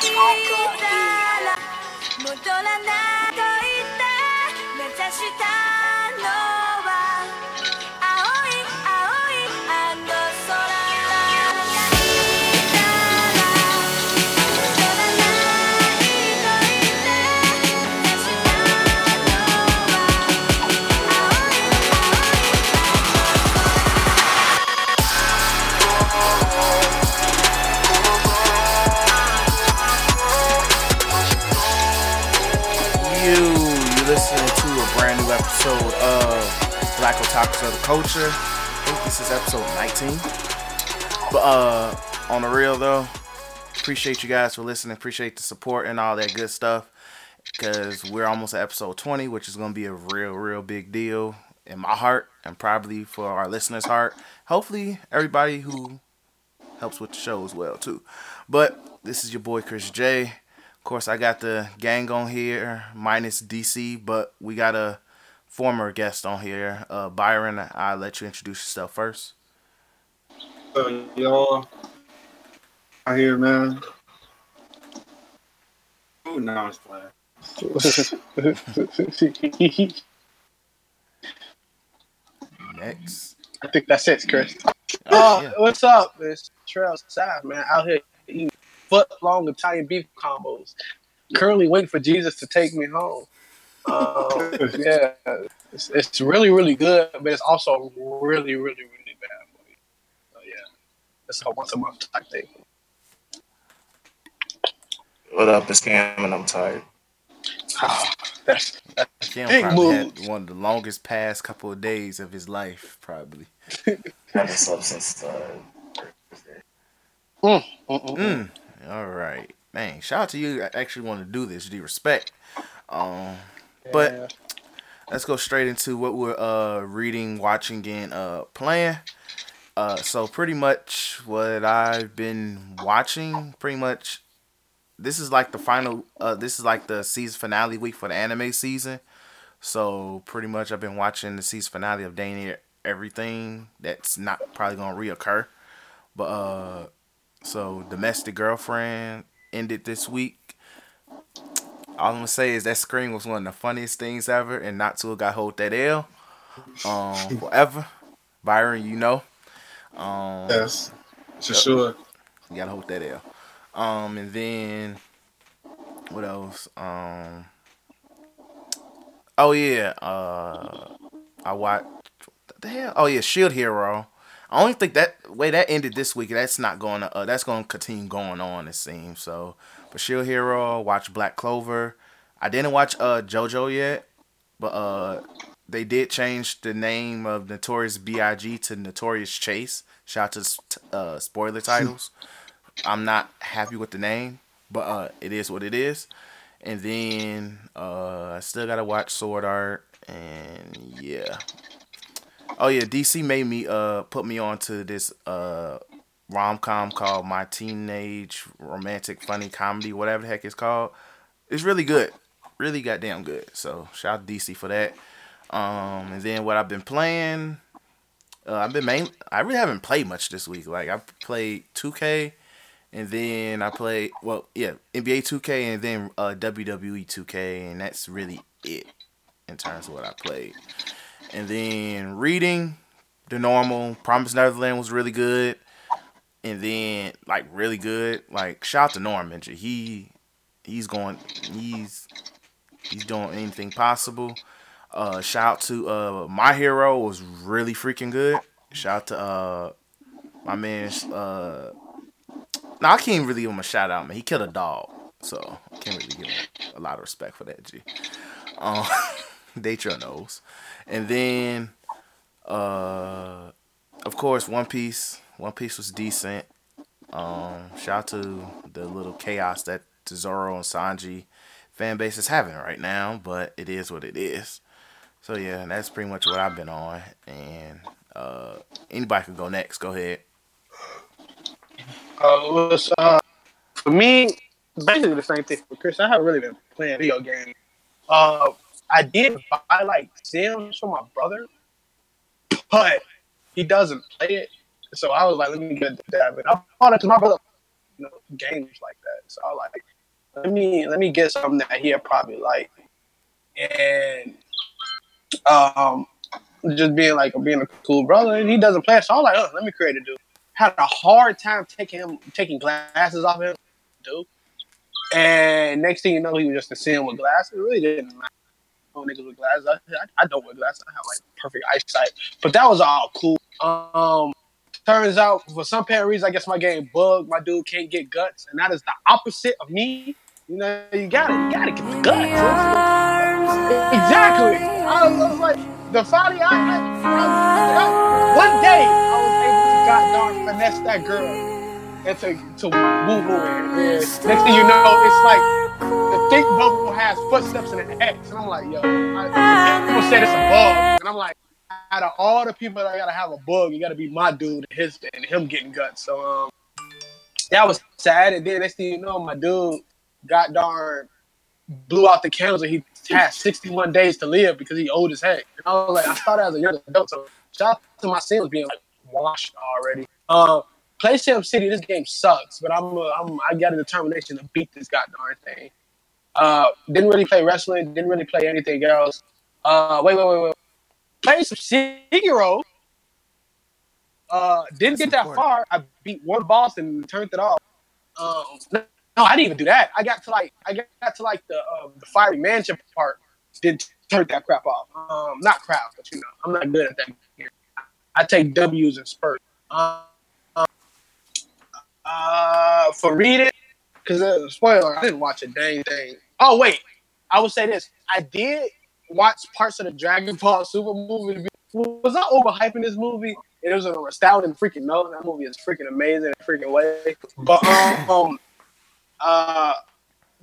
戻らないと言った目指した the Culture. I think this is episode 19. But uh on the real though, appreciate you guys for listening, appreciate the support and all that good stuff. Cause we're almost at episode 20, which is gonna be a real, real big deal in my heart and probably for our listeners' heart. Hopefully everybody who helps with the show as well too. But this is your boy Chris J. Of course I got the gang on here, minus DC, but we got a former guest on here, uh, Byron. I'll let you introduce yourself first. So y'all I hear, man. Oh, no, I'm playing. Next. I think that's it, Chris. Oh, yeah. what's up? It's Trail South, man. Out here eating foot long Italian beef combos. Currently waiting for Jesus to take me home. Yeah, it's, it's, really, really good, but it's also really, really, really bad for you. So yeah, it's a once a month type thing. What up? It's Cam, and I'm tired. Oh, that's, that's Cam big probably move. had one of the longest past couple of days of his life, probably. Haven't slept since uh, Thursday. Mm, mm, mm, mm. All right, man. Shout out to you. I actually want to do this. Do respect. Um, but let's go straight into what we're uh reading, watching, and uh playing. Uh, so pretty much what I've been watching, pretty much, this is like the final. Uh, this is like the season finale week for the anime season. So pretty much, I've been watching the season finale of Dana everything that's not probably gonna reoccur. But uh, so domestic girlfriend ended this week all I'm gonna say is that scream was one of the funniest things ever, and not Natsuo got hold that L. Um, forever. Byron, you know. Um, yes, for sure. You gotta hold that L. Um, and then what else? Um, oh yeah, uh, I watched. What the hell? Oh yeah, Shield Hero. I only think that way that ended this week. That's not going to. Uh, that's going to continue going on. It seems so. But Shield Hero, watch Black Clover. I didn't watch uh JoJo yet, but uh they did change the name of Notorious B.I.G. to Notorious Chase. Shout out to uh, spoiler titles. I'm not happy with the name, but uh, it is what it is. And then uh, I still gotta watch Sword Art, and yeah. Oh yeah, DC made me uh put me on to this uh rom com called My Teenage Romantic Funny Comedy, whatever the heck it's called. It's really good. Really goddamn good. So shout out DC for that. Um, and then what I've been playing, uh, I've been main. I really haven't played much this week. Like I played 2K, and then I played well, yeah, NBA 2K, and then uh, WWE 2K, and that's really it in terms of what I played. And then reading, the normal. Promise Neverland was really good and then like really good. Like shout out to Norman. He he's going he's he's doing anything possible. Uh shout out to uh my hero was really freaking good. Shout out to uh my man uh no, I can't really give him a shout out, man. He killed a dog. So I can't really give him a lot of respect for that, G. Um Datro knows. And then uh of course One Piece one Piece was decent. Um, shout out to the little chaos that Zoro and Sanji fan base is having right now, but it is what it is. So yeah, that's pretty much what I've been on. And uh, anybody can go next. Go ahead. Uh, uh, for me, basically the same thing for Chris. I haven't really been playing video games. Uh, I did buy like Sims for my brother, but he doesn't play it. So I was like, let me get that. But I bought it to my brother, you know, games like that. So I was like, let me let me get something that he'll probably like. And um just being like being a cool brother and he doesn't play so I'm like, oh, let me create a dude. Had a hard time taking him taking glasses off him, dude. And next thing you know, he was just a Sim with glasses. It really didn't matter. Oh, niggas with glasses. I, I, I don't wear glasses. I have like perfect eyesight. But that was all cool. Um, turns out for some apparent reason, I guess my game bugged. My dude can't get guts, and that is the opposite of me. You know, you gotta, you gotta get the guts. Exactly. I was, like, the funny, I, I, I, one day I was able to goddamn finesse that girl and to to woo woo and next thing you know, it's like the think bubble has footsteps in an X, and I'm like, yo, I, people said it's a bug, and I'm like, out of all the people that I gotta have a bug, you gotta be my dude, and his and him getting guts. So um, that was sad. And then next thing you know, my dude got darn blew out the candles, and he had 61 days to live because he old as heck. And I was like, I thought as a young adult. So shout out to my Sims being like washed already. Um, Play Sim City, this game sucks, but I'm, uh, I'm I got a determination to beat this goddamn thing. Uh, didn't really play wrestling, didn't really play anything else. Uh, wait, wait, wait, wait. Played some Sekiro. Uh, didn't That's get that far. I beat one boss and turned it off. Um, no, I didn't even do that. I got to like I got to like the um, the fiery mansion part. Didn't turn that crap off. Um, not crap, but you know, I'm not good at that. Here. I take W's and spurts. Um, uh, for reading, because uh, spoiler, I didn't watch a dang thing. Oh wait, I will say this: I did watch parts of the Dragon Ball Super movie. Was I overhyping this movie? It was an astounding freaking no. That movie is freaking amazing, in a freaking way. But um, um, uh,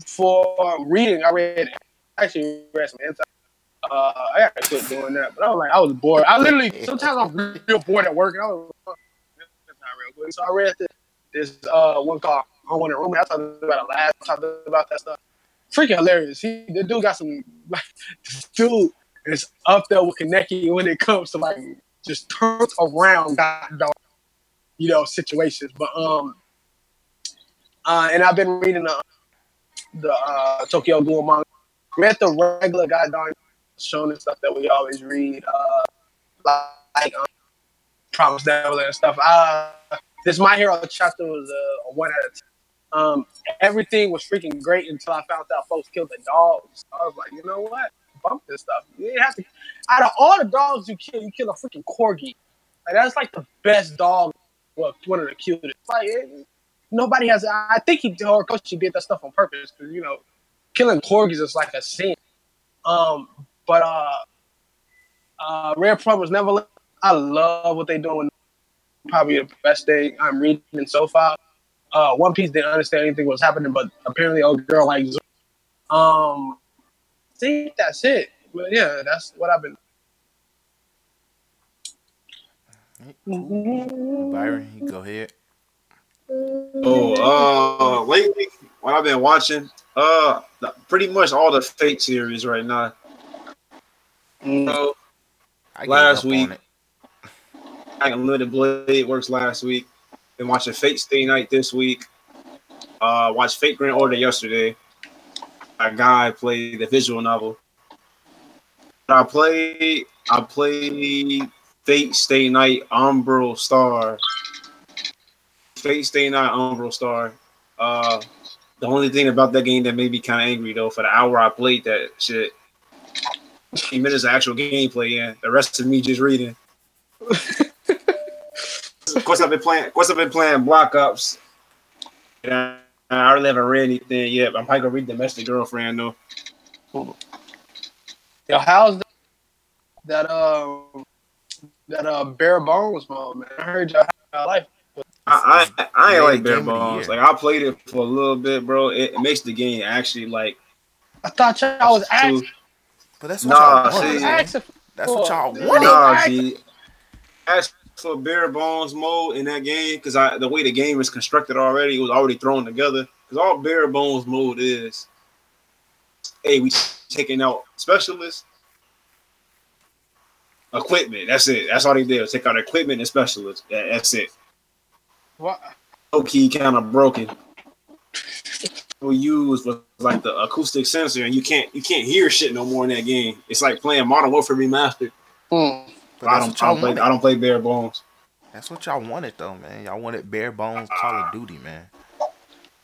for reading, I read actually read some insight. Uh, I got to quit doing that, but I was like, I was bored. I literally sometimes I'm real bored at work, and I was like, not real quick. So I read this this uh one called I want to room. I talked about it last. I talked about that stuff. Freaking hilarious. He the dude got some like this dude is up there with Kaneki when it comes to like just turns around goddamn, you know situations. But um uh and I've been reading the the uh Tokyo Ghoul manga. Read the regular god goddamn shonen stuff that we always read. Uh like um, Promise Neverland and stuff. Uh this My Hero chapter was a, a one out of ten. Um, everything was freaking great until I found out folks killed the dogs. I was like, you know what? Bump this stuff. You didn't have to. Out of all the dogs you kill, you kill a freaking corgi. Like that's like the best dog. Well, one of the cutest. Like it, nobody has. I think he Horikoshi did that stuff on purpose because you know, killing corgis is like a sin. Um, but uh, uh, Rare Promise never. I love what they're doing probably the best thing I'm reading so far. Uh, One Piece didn't understand anything was happening, but apparently, old girl like, um, I think that's it. But yeah, that's what I've been. Byron, you go ahead. Oh, uh, lately, what I've been watching, uh, pretty much all the Fate series right now. So, I Last up on week. it. I Unlimited Blade works last week. Been watching Fate Stay Night this week. Uh, watched Fate Grand Order yesterday. A guy played the visual novel. I played. I played Fate Stay Night Umbral Star. Fate Stay Night Umbral Star. Uh, the only thing about that game that made me kind of angry though, for the hour I played that shit, 15 minutes of actual gameplay, in. the rest of me just reading. of course, I've been playing. Of course, I've been playing Black Ops. And I, I really haven't read anything yet. But I'm probably gonna read Domestic Girlfriend though. Yo, how's that? That uh, that uh, bare bones mode, man. I heard y'all had a life. I I, I ain't like the Bare game of the Bones. Like I played it for a little bit, bro. It, it makes the game actually like. I thought y'all was asking. But that's what Nah, y'all see. wanted. man. That's what y'all for- wanted. Nah, I- G. As for bare bones mode in that game, because I the way the game is constructed already, it was already thrown together. Because all bare bones mode is, hey, we taking out specialists, equipment. That's it. That's all they did. Take out equipment and specialists. That's it. What? Low key, kind of broken. We used was like the acoustic sensor, and you can't you can't hear shit no more in that game. It's like playing Modern Warfare Remastered. Mm. But I don't, I don't play. I don't play bare bones. That's what y'all wanted though, man. Y'all wanted bare bones Call of Duty, man.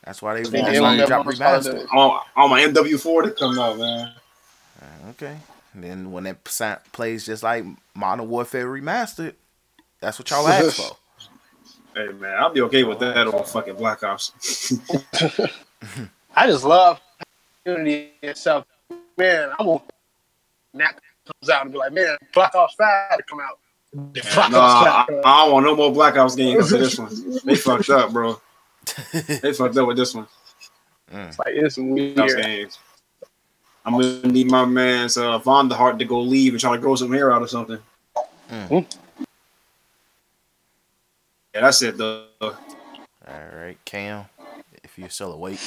That's why they, They that's did why want they that dropped bonus Call of remastered. Duty. On, on my MW4 to come out, man. Uh, Okay. And then when it sa- plays just like Modern Warfare Remastered, that's what y'all asked for. Hey man, I'll be okay with that on fucking Black Ops. I just love Unity itself. Man, I will Nap comes out and be like, man, Black Ops 5 to come out. Black nah, Ops I, 5 come. I don't want no more Black Ops games for this one. They fucked up, bro. They fucked up with this one. It's like it's weird. games. I'm gonna need my man's uh, Vonderhaar to go leave and try to grow some hair out or something. Mm. Yeah, that's it though. All right, Cam, if you're still awake.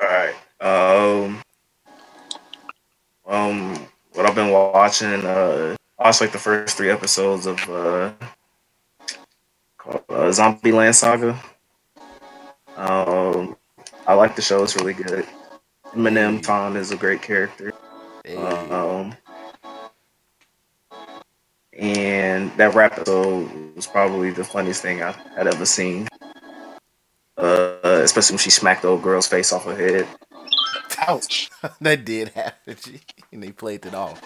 All right. Um. Um. What I've been watching. Uh. I watched like the first three episodes of uh. Called uh, Zombieland Saga. Um. I like the show. It's really good. Eminem Tom is a great character. Um, and that rap episode was probably the funniest thing I had ever seen. Uh, especially when she smacked the old girl's face off her head. Ouch. that did happen. and they played it off.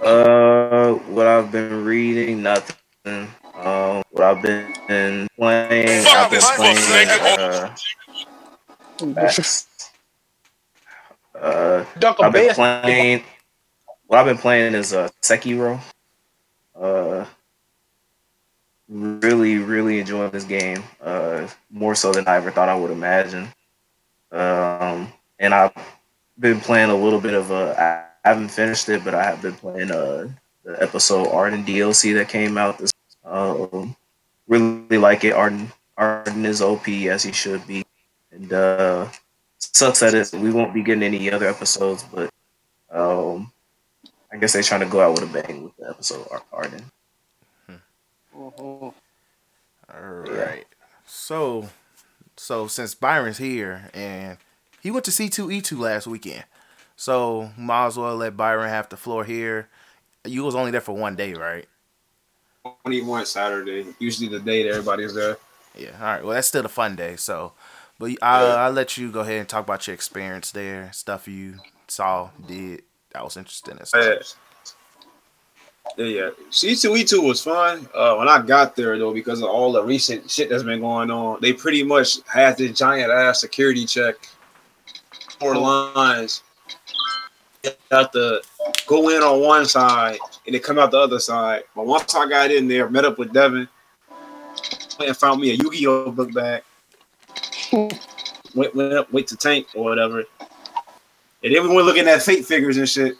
Uh, what I've been reading, nothing. Um, what I've been playing, I've been playing. Uh, facts. uh, Dunk a I've been playing. What I've been playing is uh, Sekiro. Uh, really, really enjoying this game. Uh, more so than I ever thought I would imagine. Um, and I've been playing a little bit of uh, I I haven't finished it, but I have been playing uh the episode Ardyn DLC that came out. This um, really like it. Ardyn Ardyn is OP as he should be, and uh, sucks that it we won't be getting any other episodes, but um, I guess they're trying to go out with a bang with the episode Ar- Ardyn. Mhm. All right. So, so since Byron's here and he went to C2E2 last weekend, so might as well let Byron have the floor here. You was only there for one day, right? Only one Saturday, usually the day that everybody's there. Yeah. All right. Well, that's still a fun day. So, but I'll, I'll let you go ahead and talk about your experience there, stuff you saw, did. That was interesting. And stuff. Yeah. Yeah, yeah. C2E2 was fun. Uh, when I got there though, because of all the recent shit that's been going on, they pretty much had this giant ass security check four lines. You have to go in on one side and then come out the other side. But once I got in there, met up with Devin, went and found me a Yu-Gi-Oh book bag. went, went up, went to tank or whatever. And then we went looking at fake figures and shit.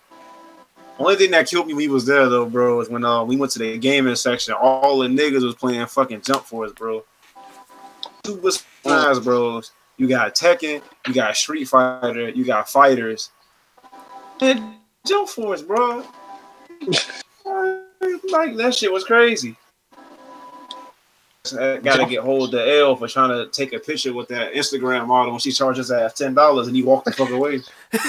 Only thing that killed me when we was there though, bro, is when uh, we went to the gaming section. All the niggas was playing fucking Jump Force, bro. Super smash, bros. You got Tekken, you got Street Fighter, you got fighters. And Jump Force, bro. like that shit was crazy. I gotta get hold of the L for trying to take a picture with that Instagram model when she charges ass ten dollars and he walked the fuck away. that,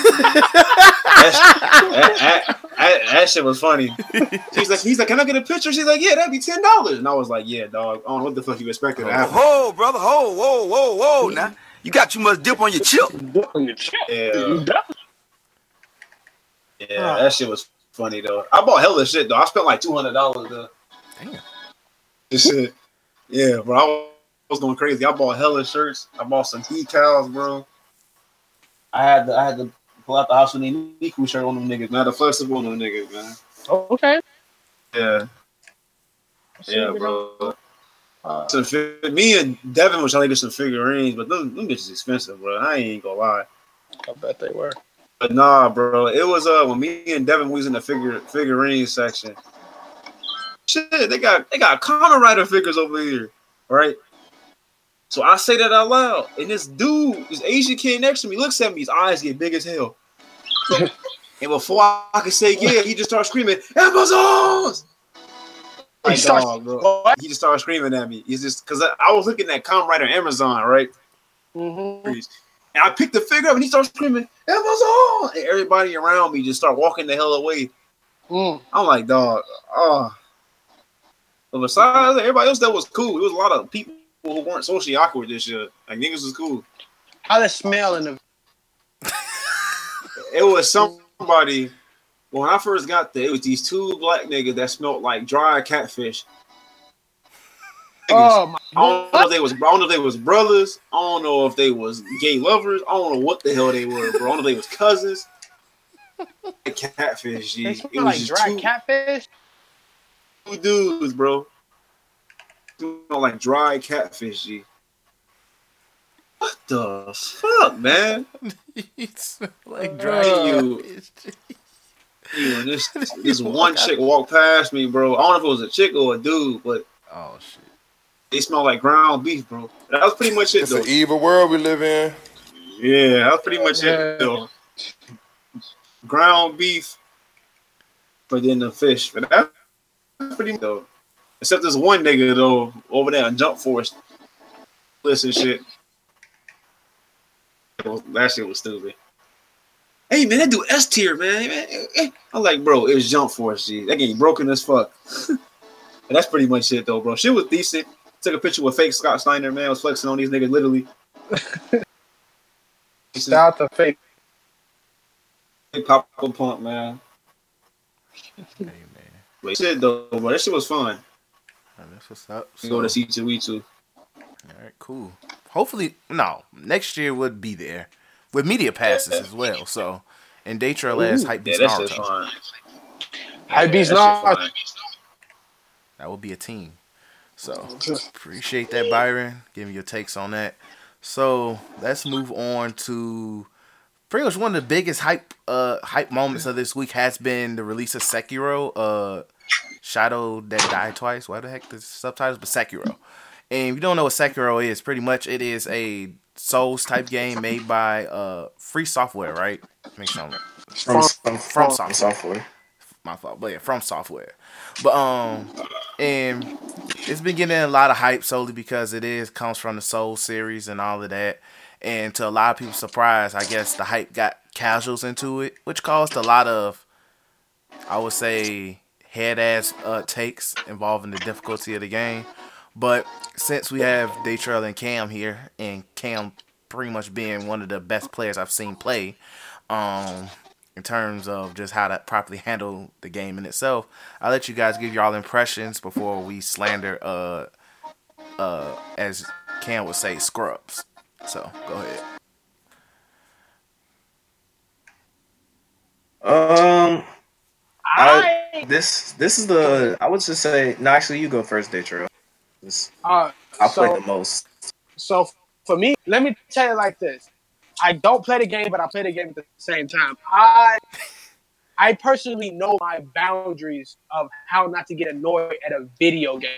that, that, that shit was funny. She's like, he's like, can I get a picture? She's like, yeah, that'd be ten dollars. And I was like, yeah, dog. I don't know what the fuck you expected to happen. Whoa, brother, whoa, whoa, whoa, whoa. Now you got too much dip on your chip. Dunk on your chip. Yeah, You yeah, that shit was funny though. I bought hell hella shit though. I spent like two hundred dollars though. Damn. This shit, yeah, bro. I was going crazy. I bought hella shirts. I bought some decals, bro. I had to, I had to pull out the house with the Niku shirt on them niggas. Not the flexible on them niggas, man. Okay. Yeah, yeah, bro. Some fi- me and Devin was trying to get some figurines, but them, them bitches expensive, bro. I ain't gonna lie. I bet they were. But nah, bro. It was uh when me and Devin was in the figure figurine section. Shit, they got they got Kamen Rider figures over here, right? So I say that out loud, and this dude, this Asian kid next to me, looks at me. His eyes get big as hell. and before I could say yeah, he just starts screaming, "Amazons!" He Like, starts- dog. He just started screaming at me. He's just because I, I was looking at Kamen Rider Amazon, right? Mm-hmm. And I picked the figure up and he starts screaming, Elbows on! And everybody around me just start walking the hell away. Mm. I'm like, dog, oh. But besides everybody else that was cool. It was a lot of people who weren't socially awkward this year. Like niggas was cool. How the smell in the It was somebody when I first got there, it was these two black niggas that smelled like dry catfish. Oh my I don't know if they was I don't know if they was brothers. I don't know if they was gay lovers. I don't know what the hell they were, bro. I don't know if they was cousins. Catfish, G. It was like dry two, catfish. Two dudes, bro. Smell like dry catfish, G. What the fuck, man? you smell like dry you- fish. You and this this one chick walked past me, bro. I don't know if it was a chick or a dude, but Oh shit. they smell like ground beef, bro. That was pretty much it, It's though. an evil world we live in. Yeah, that was pretty much Yeah. it, though. Ground beef, but then the fish. But that's pretty though. Except this one nigga though over there on Jump Force. Listen, shit. That shit was stupid. Hey man, that dude S tier, man. Man. I'm like, bro, it was Jump Force, G. That game broken as fuck. and that's pretty much it though, bro. Shit was decent. Took a picture with fake Scott Steiner, man. I Was flexing on these niggas literally. Shout out to fake. Big Pop Pump, man. Hey man. But shit though, bro, that shit was fun. Oh, That's what's up. You go to So- C2E2. All right, cool. Hopefully, no. Next year would be there with media passes as well. So, and Daytrail as hype Yeah, beast that shit's Naruto. Hype Beast that shit Naruto. That would be a team. So appreciate that, Byron. Give me your takes on that. So let's move on to pretty much one of the biggest hype uh hype moments of this week has been the release of Sekiro, uh Shadow That Died Twice. Why the heck the subtitles? But Sekiro. And if you don't know what Sekiro is, pretty much it is a Souls type game made by uh free software, right? Make sure I'm From, from from, from software. software. my fault, but yeah, from software. But um, and it's been getting a lot of hype solely because it is comes from the Soul series and all of that. And to a lot of people's surprise, I guess the hype got casuals into it, which caused a lot of, I would say, head ass uh, takes involving the difficulty of the game. But since we have Daytrail and Cam here, and Cam pretty much being one of the best players I've seen play, um, in terms of just how to properly handle the game in itself. I'll let you guys give y'all impressions before we slander uh uh as Cam would say scrubs. So go ahead. Um, I, I, this this is the I would just say no. Actually, you go first, Daytrail. This uh, I so, played the most. So for me, let me tell you like this: I don't play the game, but I play the game at the same time. I I personally know my boundaries of how not to get annoyed at a video game.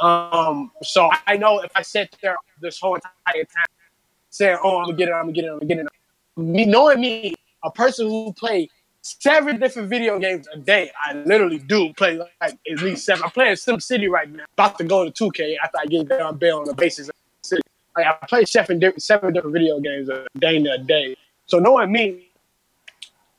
Um, so I know if I sit there this whole entire time saying, "Oh, I'm gonna get it, I'm gonna get it, I'm gonna get it," me knowing me, a person who play seven different video games a day, I literally do play like at least seven. I'm playing Sim City right now, about to go to 2K after I get done bail on the basis. Like I play seven different seven different video games a day in a day. So knowing me,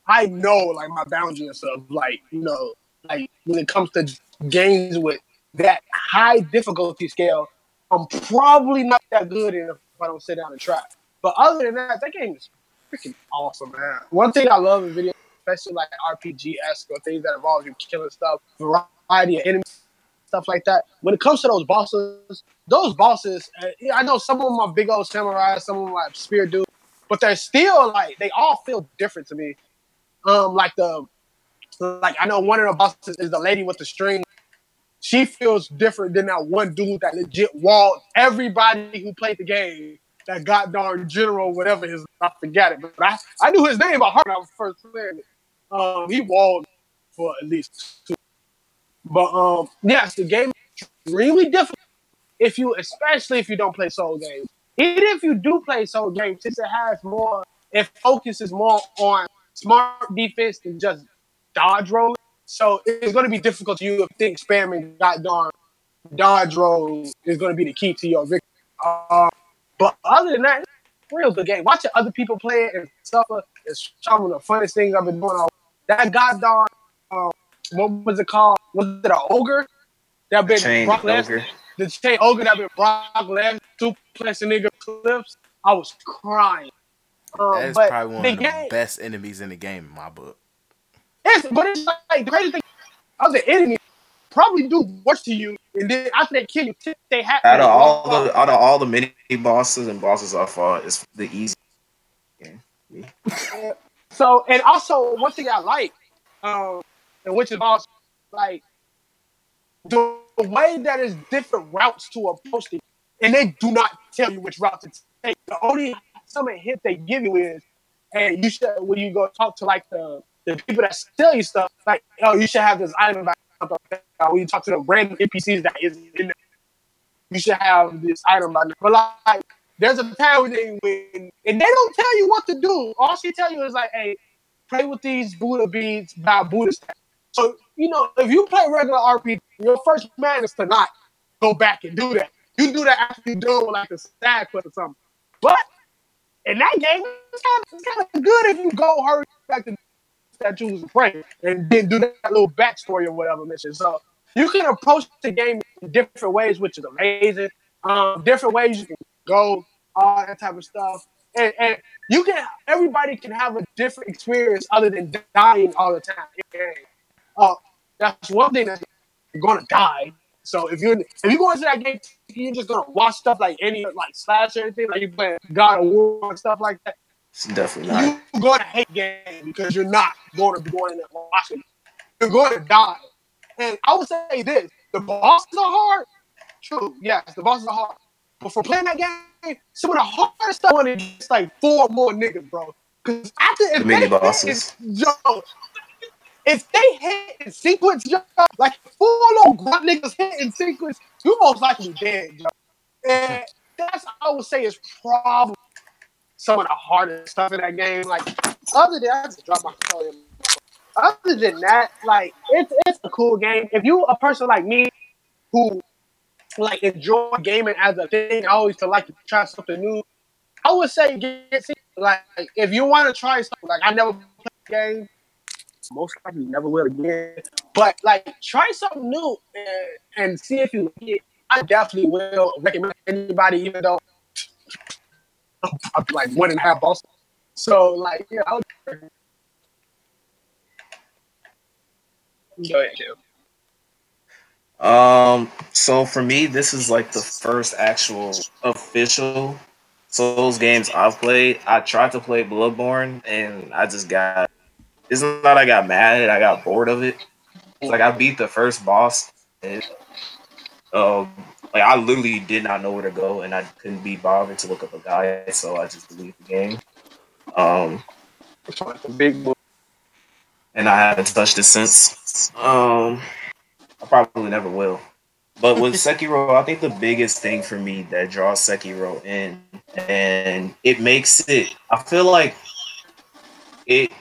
I know like my boundaries of like you know like when it comes to games with that high difficulty scale, I'm probably not that good if I don't sit down and try. But other than that, that game is freaking awesome, man. One thing I love in video, especially like RPG esque or things that involve you killing stuff, variety of enemies, stuff like that. When it comes to those bosses, those bosses, I know some of them are big old samurai, some of them are spear dudes, but they're still like they all feel different to me. Um, like the like I know one of the bosses is the lady with the string. She feels different than that one dude that legit walled everybody who played the game. That god darn general, whatever his, I forgot it, but I, I knew his name by heart I was first playing it. Um, he walled for at least two. But um, yes, the game is extremely difficult if you, especially if you don't play soul games. Even if you do play soul games, since it has more, it focuses more on smart defense than just dodge roll. So it's going to be difficult to you if think spamming goddamn dodge roll is going to be the key to your victory. Uh, But other than that, real good game. Watching other people play it and suffer is some of the funniest things I've been doing. All that goddamn, um, what was it called? Was it an ogre? That been Chain Brock Lesnar. ogre. The chain ogre that been Brock Lesnar duplexing nigga clips. I was crying. Um, That is but probably one the of the game, best enemies in the game in my book. It's, but it's like the crazy thing. Other enemy probably do worse to you, and then after they kill you, they hat. Out of all the out of all the mini bosses and bosses I fought, it's the easy. So, and also one thing I like, um, and which is also like the way that is different routes to approach it, and they do not tell you which route to take. The only some hint they give you is, hey, you should when you go talk to like the the people that sell you stuff, like oh, you should have this item. When you talk to the random NPCs that is in there, you should have this item. But like, there's a time when, and they don't tell you what to do. All she tell you is like, hey, play with these Buddha beads by Buddha statues. So, you know, if you play regular RPG, your first man is to not go back and do that. You do that after you do it like a side quest or something. But in that game, it's kind of, it's kind of good if you go hurry back to statues and pray and then do that little backstory or whatever mission. So you can approach the game in different ways, which is amazing. Um, different ways you can go, all that type of stuff. And, and you can everybody can have a different experience other than dying all the time. And, uh, that's one thing that you're gonna die. So if you're if you go into that game, you're just gonna watch stuff like any like slash or anything like you playing God of War and stuff like that. It's definitely not. You're gonna hate game because you're not going to be going in there watching. You're going to die. And I would say this: the bosses are hard. True, yes, the bosses are hard. But for playing that game, some of the hardest stuff is just like four more niggas, bro. Because after if The mini they hit bosses. in- yo, if they hit in sequence, yo, like four little grunt niggas hit in sequence, you most likely dead, yo. And that's I would say is probably some of the hardest stuff in that game. Like other than I just dropped my controller. Other than that, like it's it's a cool game. If you a person like me who like enjoy gaming as a thing, I always like to try something new. I would say get like if you want to try something like I never played the game, most likely never will again. But like try something new and, and see if you like it. I definitely will recommend anybody, even though I'm like one and a half Boston. So like yeah, I'll go ahead, Kim. Um, so for me, this is like the first actual official Souls games I've played. I tried to play Bloodborne and I just got it's not I got mad I got bored of it. It's like I beat the first boss and um like I literally did not know where to go and I couldn't be bothered to look up a guide, so I just deleted the game. Um It's like a big boy. and I haven't touched it since. Um, I probably never will. But with Sekiro, I think the biggest thing for me that draws Sekiro in, and it makes it, I feel like it,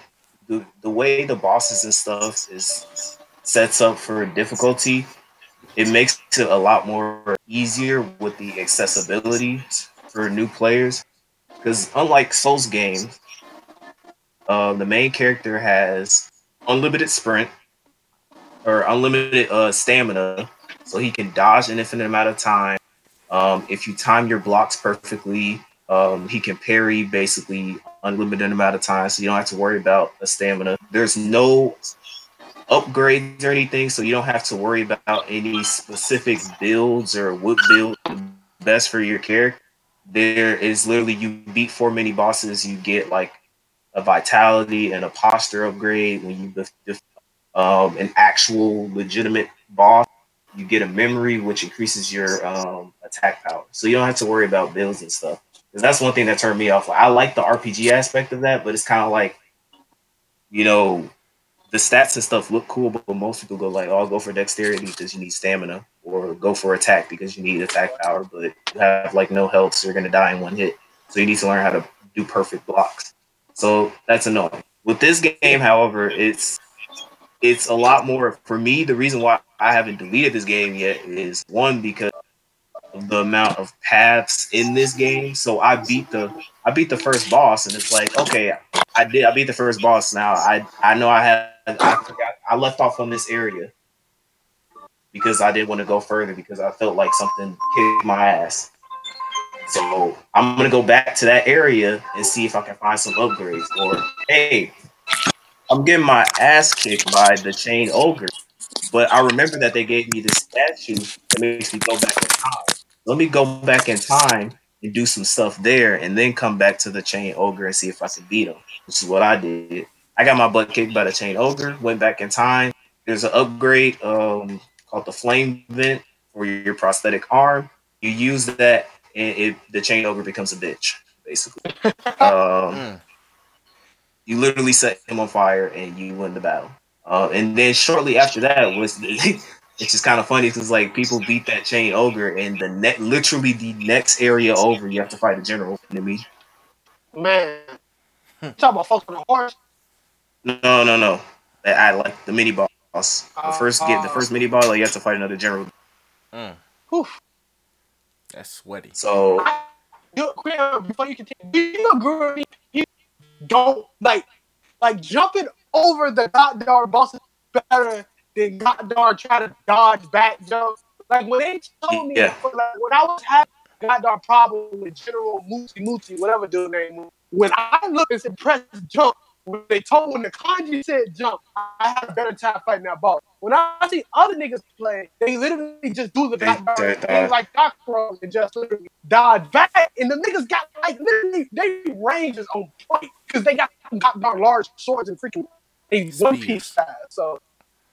the, the way the bosses and stuff is sets up for difficulty, it makes it a lot more easier with the accessibility for new players. Because unlike Souls games, uh, the main character has unlimited sprint or unlimited uh, stamina, so he can dodge an infinite amount of time. Um, if you time your blocks perfectly, um, he can parry basically unlimited amount of time, so you don't have to worry about the stamina. There's no upgrades or anything, so you don't have to worry about any specific builds or what build best for your character. There is literally you beat four mini bosses, you get like a vitality and a posture upgrade when you def- um, an actual legitimate boss. You get a memory which increases your um, attack power, so you don't have to worry about builds and stuff. Because that's one thing that turned me off. I like the RPG aspect of that, but it's kind of like, you know, the stats and stuff look cool, but most people go like, "Oh, I'll go for dexterity because you need stamina," or go for attack because you need attack power, but you have like no health, so you're gonna die in one hit. So you need to learn how to do perfect blocks. So that's annoying. With this game, however, it's it's a lot more for me. The reason why I haven't deleted this game yet is one because of the amount of paths in this game. So I beat the I beat the first boss, and it's like, okay, I did I beat the first boss. Now I I know I I forgot I left off on this area because I didn't want to go further because I felt like something kicked my ass. So I'm gonna go back to that area and see if I can find some upgrades. Or hey, I'm getting my ass kicked by the chain ogre. But I remember that they gave me this statue that makes me go back in time. Let me go back in time and do some stuff there, and then come back to the chain ogre and see if I can beat him. Which is what I did. I got my butt kicked by the chain ogre. Went back in time. There's an upgrade um, called the flame vent for your prosthetic arm. You use that, and it, the chain ogre becomes a bitch, basically. um, Mm. you literally set him on fire, and you win the battle. Uh, and then shortly after that was it's just kind of funny because like people beat that chain ogre, and the net literally the next area over, you have to fight a general enemy. Man, talk about folks on the horse. No, no, no. I, I like the mini boss. The first get the first mini boss, like you have to fight another general. Mm. Whew. That's sweaty. So You, Graham, before you continue, do you agree? You don't like like jumping over the goddamn boss is better than god darn trying to dodge back jump. Like when they told me, Yeah. like, when I was having god darn problem with General Muti Muti, whatever dude name, was, when I looked and said press jump, when they told when the kanji said jump, I had a better time fighting that ball. When I see other niggas play, they literally just do the They- goddamn they thing dodge. like Doc Rose and just literally dodge back, and the niggas got like literally they ranges on point because they got goddamn large swords and freaking they one piece Spears. size. So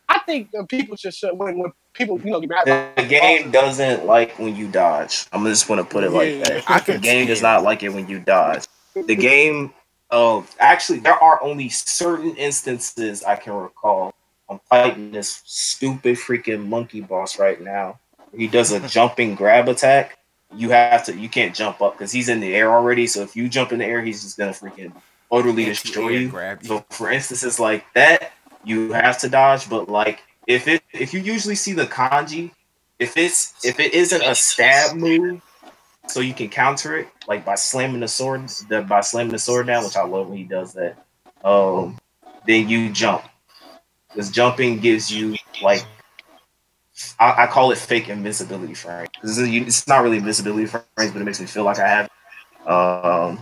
I think the people should should when when people you know get mad. the, the game doesn't like when you dodge. I'm just gonna put it like that. I The game see does not like it when you dodge. The game, oh, actually, there are only certain instances I can recall. I'm fighting this stupid freaking monkey boss right now. He does a jumping grab attack. You have to, you can't jump up because he's in the air already. So if you jump in the air, he's just gonna freaking utterly destroy you. grab you. So for instances like that, you have to dodge. But like if it if you usually see the kanji, if it's if it isn't a stab move, so you can counter it like by slamming the sword, the, by slamming the sword down, which I love when he does that. Um, then you jump. Because jumping gives you like I, I call it fake invincibility frame. Because it's not really invincibility frames, but it makes me feel like I have. Um,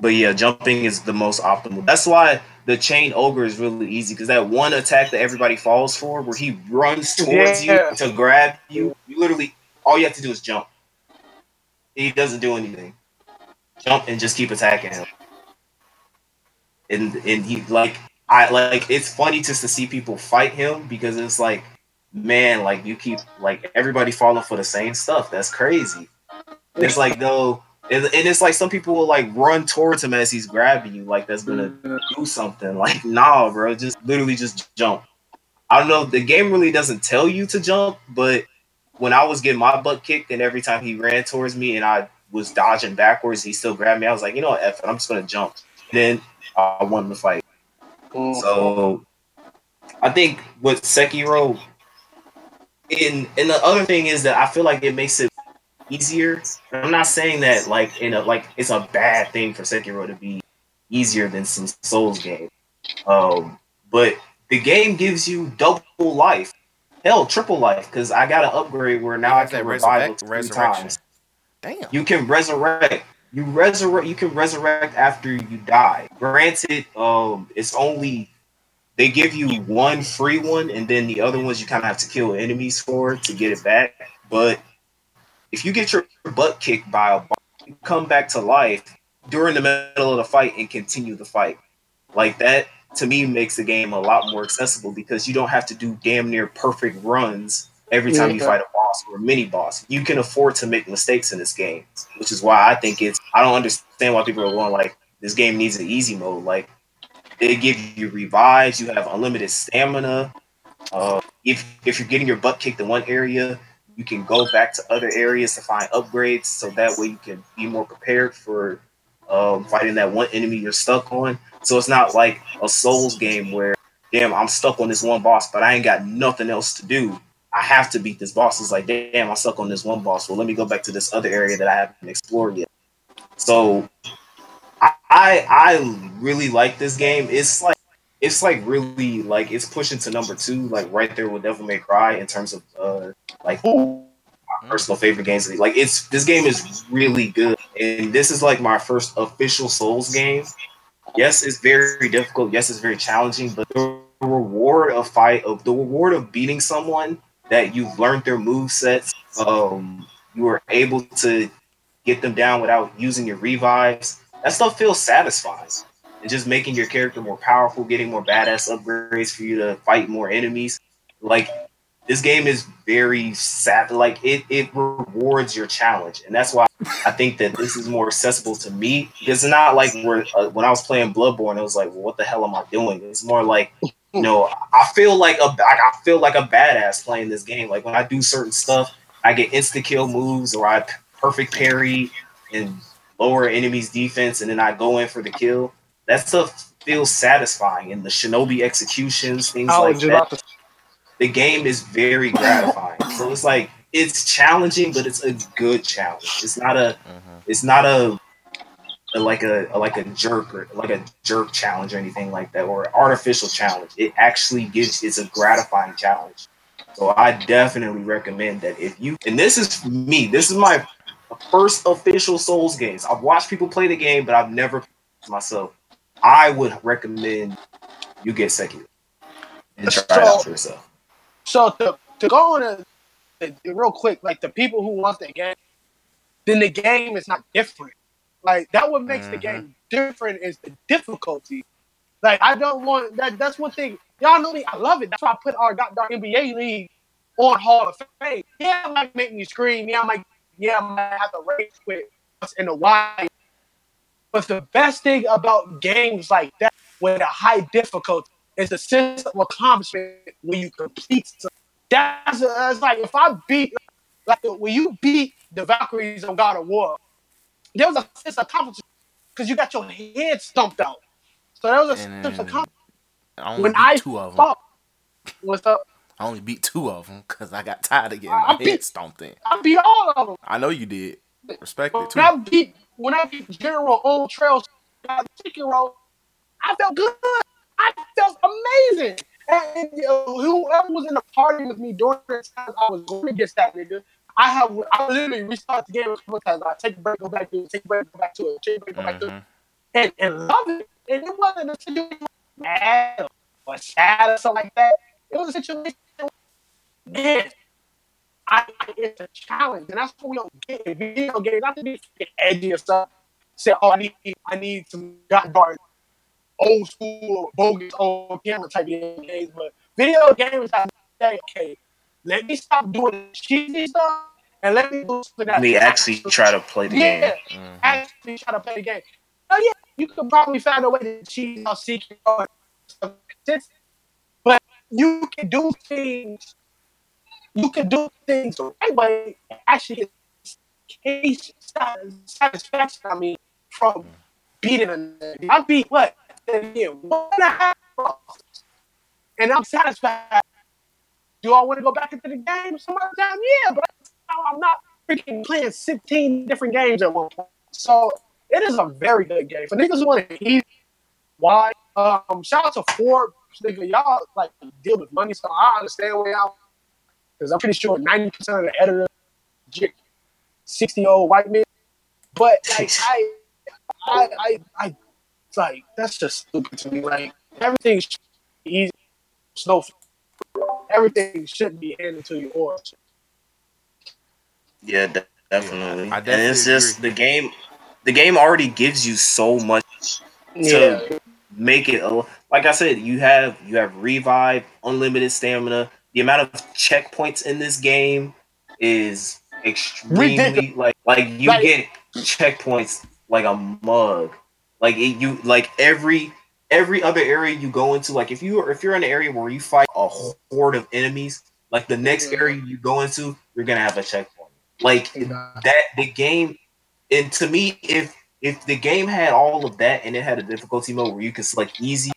but yeah, jumping is the most optimal. That's why the chain ogre is really easy because that one attack that everybody falls for, where he runs towards Yeah. you to grab you, you literally all you have to do is jump. He doesn't do anything. Jump and just keep attacking him. And and he like I like it's funny just to see people fight him because it's like, man, like you keep like everybody falling for the same stuff. That's crazy. It's like though, and, and it's like some people will like run towards him as he's grabbing you, like that's gonna mm-hmm. do something. Like, nah, bro, just literally just jump. I don't know. The game really doesn't tell you to jump, but when I was getting my butt kicked, and every time he ran towards me and I was dodging backwards, he still grabbed me. I was like, you know what, F it, I'm just gonna jump. then I won the fight. So I think with Sekiro, in and the other thing is that I feel like it makes it easier. I'm not saying that like in a like it's a bad thing for Sekiro to be easier than some Souls game. Um, but the game gives you double life, hell, triple life, because I got an upgrade where now I can revive three times. Damn. You can resurrect. You resurrect. You can resurrect after you die. Granted, um, it's only they give you one free one, and then the other ones you kind of have to kill enemies for to get it back. But if you get your butt kicked by a you come back to life during the middle of the fight and continue the fight. Like that, to me, makes the game a lot more accessible because you don't have to do damn near perfect runs every time you fight a boss or a mini boss. You can afford to make mistakes in this game, which is why I think it's. I don't understand why people are going like this game needs an easy mode. Like they give you revives, you have unlimited stamina. Uh, if if you're getting your butt kicked in one area, you can go back to other areas to find upgrades, so that way you can be more prepared for um, fighting that one enemy you're stuck on. So it's not like a Souls game where, damn, I'm stuck on this one boss, but I ain't got nothing else to do. I have to beat this boss. It's like, damn, I suck on this one boss. Well, let me go back to this other area that I haven't explored yet. So I I, I really like this game. It's like it's like really like it's pushing to number two, like right there with Devil May Cry in terms of uh like my personal favorite games. Like it's this game is really good, and this is like my first official Souls game. Yes, it's very difficult. Yes, it's very challenging, but the reward of fight of the reward of beating someone that you've learned their move sets, um, you were able to get them down without using your revives. That stuff feels satisfying and just making your character more powerful, getting more badass upgrades for you to fight more enemies. Like this game is very sad. Like it, it rewards your challenge, and that's why I think that this is more accessible to me. It's not like uh, when I was playing Bloodborne, it was like, well, what the hell am I doing? It's more like, you know, I feel like a, I feel like a badass playing this game. Like when I do certain stuff, I get insta kill moves, or I perfect parry and lower enemies' defense, and then I go in for the kill. That stuff feels satisfying, and the shinobi executions, things I like that the game is very gratifying. so it's like it's challenging, but it's a good challenge. It's not a Mhm. it's not a, a- like a, a- like a jerk or like a jerk challenge or anything like that or artificial challenge. It actually gives it's a gratifying challenge. So I definitely recommend that if you and this is me, this is my first official Souls games. I've watched people play the game, but I've never played myself. I would recommend you get Sekiro and try it out for yourself. So to, to go on a, a- real quick, like the people who want the game, then the game is not different. Like that what makes the Mhm. game different is the difficulty. Like I don't want that. That's one thing. Y'all know me. I love it. That's why I put our goddamn NBA league on Hall of Fame. Yeah, it might make me scream. Yeah, I might. Yeah, I might have to rage quit in the wide. But the best thing about games like that with a high difficulty is a sense of accomplishment when you complete something. That's, that's like if I beat, like when you beat the Valkyries on God of War, there was a sense of accomplishment because you got your head stumped out. So there was a And sense of accomplishment. I only When beat I two of them. what's up? I only beat two of them because I got tired of getting I- my I head beat- stomped in. I beat all of them. I know you did. Respect it When too. I beat, when I beat General on Trail Chicken Roll, I felt good. I felt amazing. And you know, whoever was in the party with me during the time I was going against that nigga, I have I literally restarted the game a couple times. I take a break, go back to it, take a break, go back to it, take a break, go back to it, Mhm. and, and love it. And it wasn't a situation mad or sad or something like that. It was a situation, man. I, I it's a challenge, and that's what we don't get in video games. Not to be edgy or stuff. Say, oh, I need, I need some goddamn old school, bogus, old camera type of games. But video games, I say, okay, let me stop doing the cheesy stuff and let me do something that Let me actually try to play the yeah, game. Mhm. actually try to play the game. Oh yeah, you could probably find a way to cheat out secret or stuff like but you can do things. You can do things the right way. Actually, get case satisfaction. I mean, from beating a I beat what? One and a half and I'm satisfied. Do I want to go back into the game some other time? Yeah, but I'm not freaking playing 16 different games at one point. So it is a very good game. For niggas who want to eat, why? Um, shout out to Forbes, nigga. Y'all like deal with money, so I understand where y'all. Because I'm pretty sure 90% of the editors, 60 year old white men. But like I, I, I, I, like that's just stupid to me. Like everything should be easy, snow. Everything should be handed to you or Yeah, de- definitely. I and it's definitely just the game. The game already gives you so much to make it. Like I said, you have you have revive, unlimited stamina. The amount of checkpoints in this game is extremely Ridiculous. like like you Like- get checkpoints like a mug. Like it, you like every every other area you go into. Like if you if you're in an area where you fight a horde of enemies, like the next Mhm. area you go into, you're gonna have a checkpoint. Like that the game and to me if if the game had all of that and it had a difficulty mode where you could select easy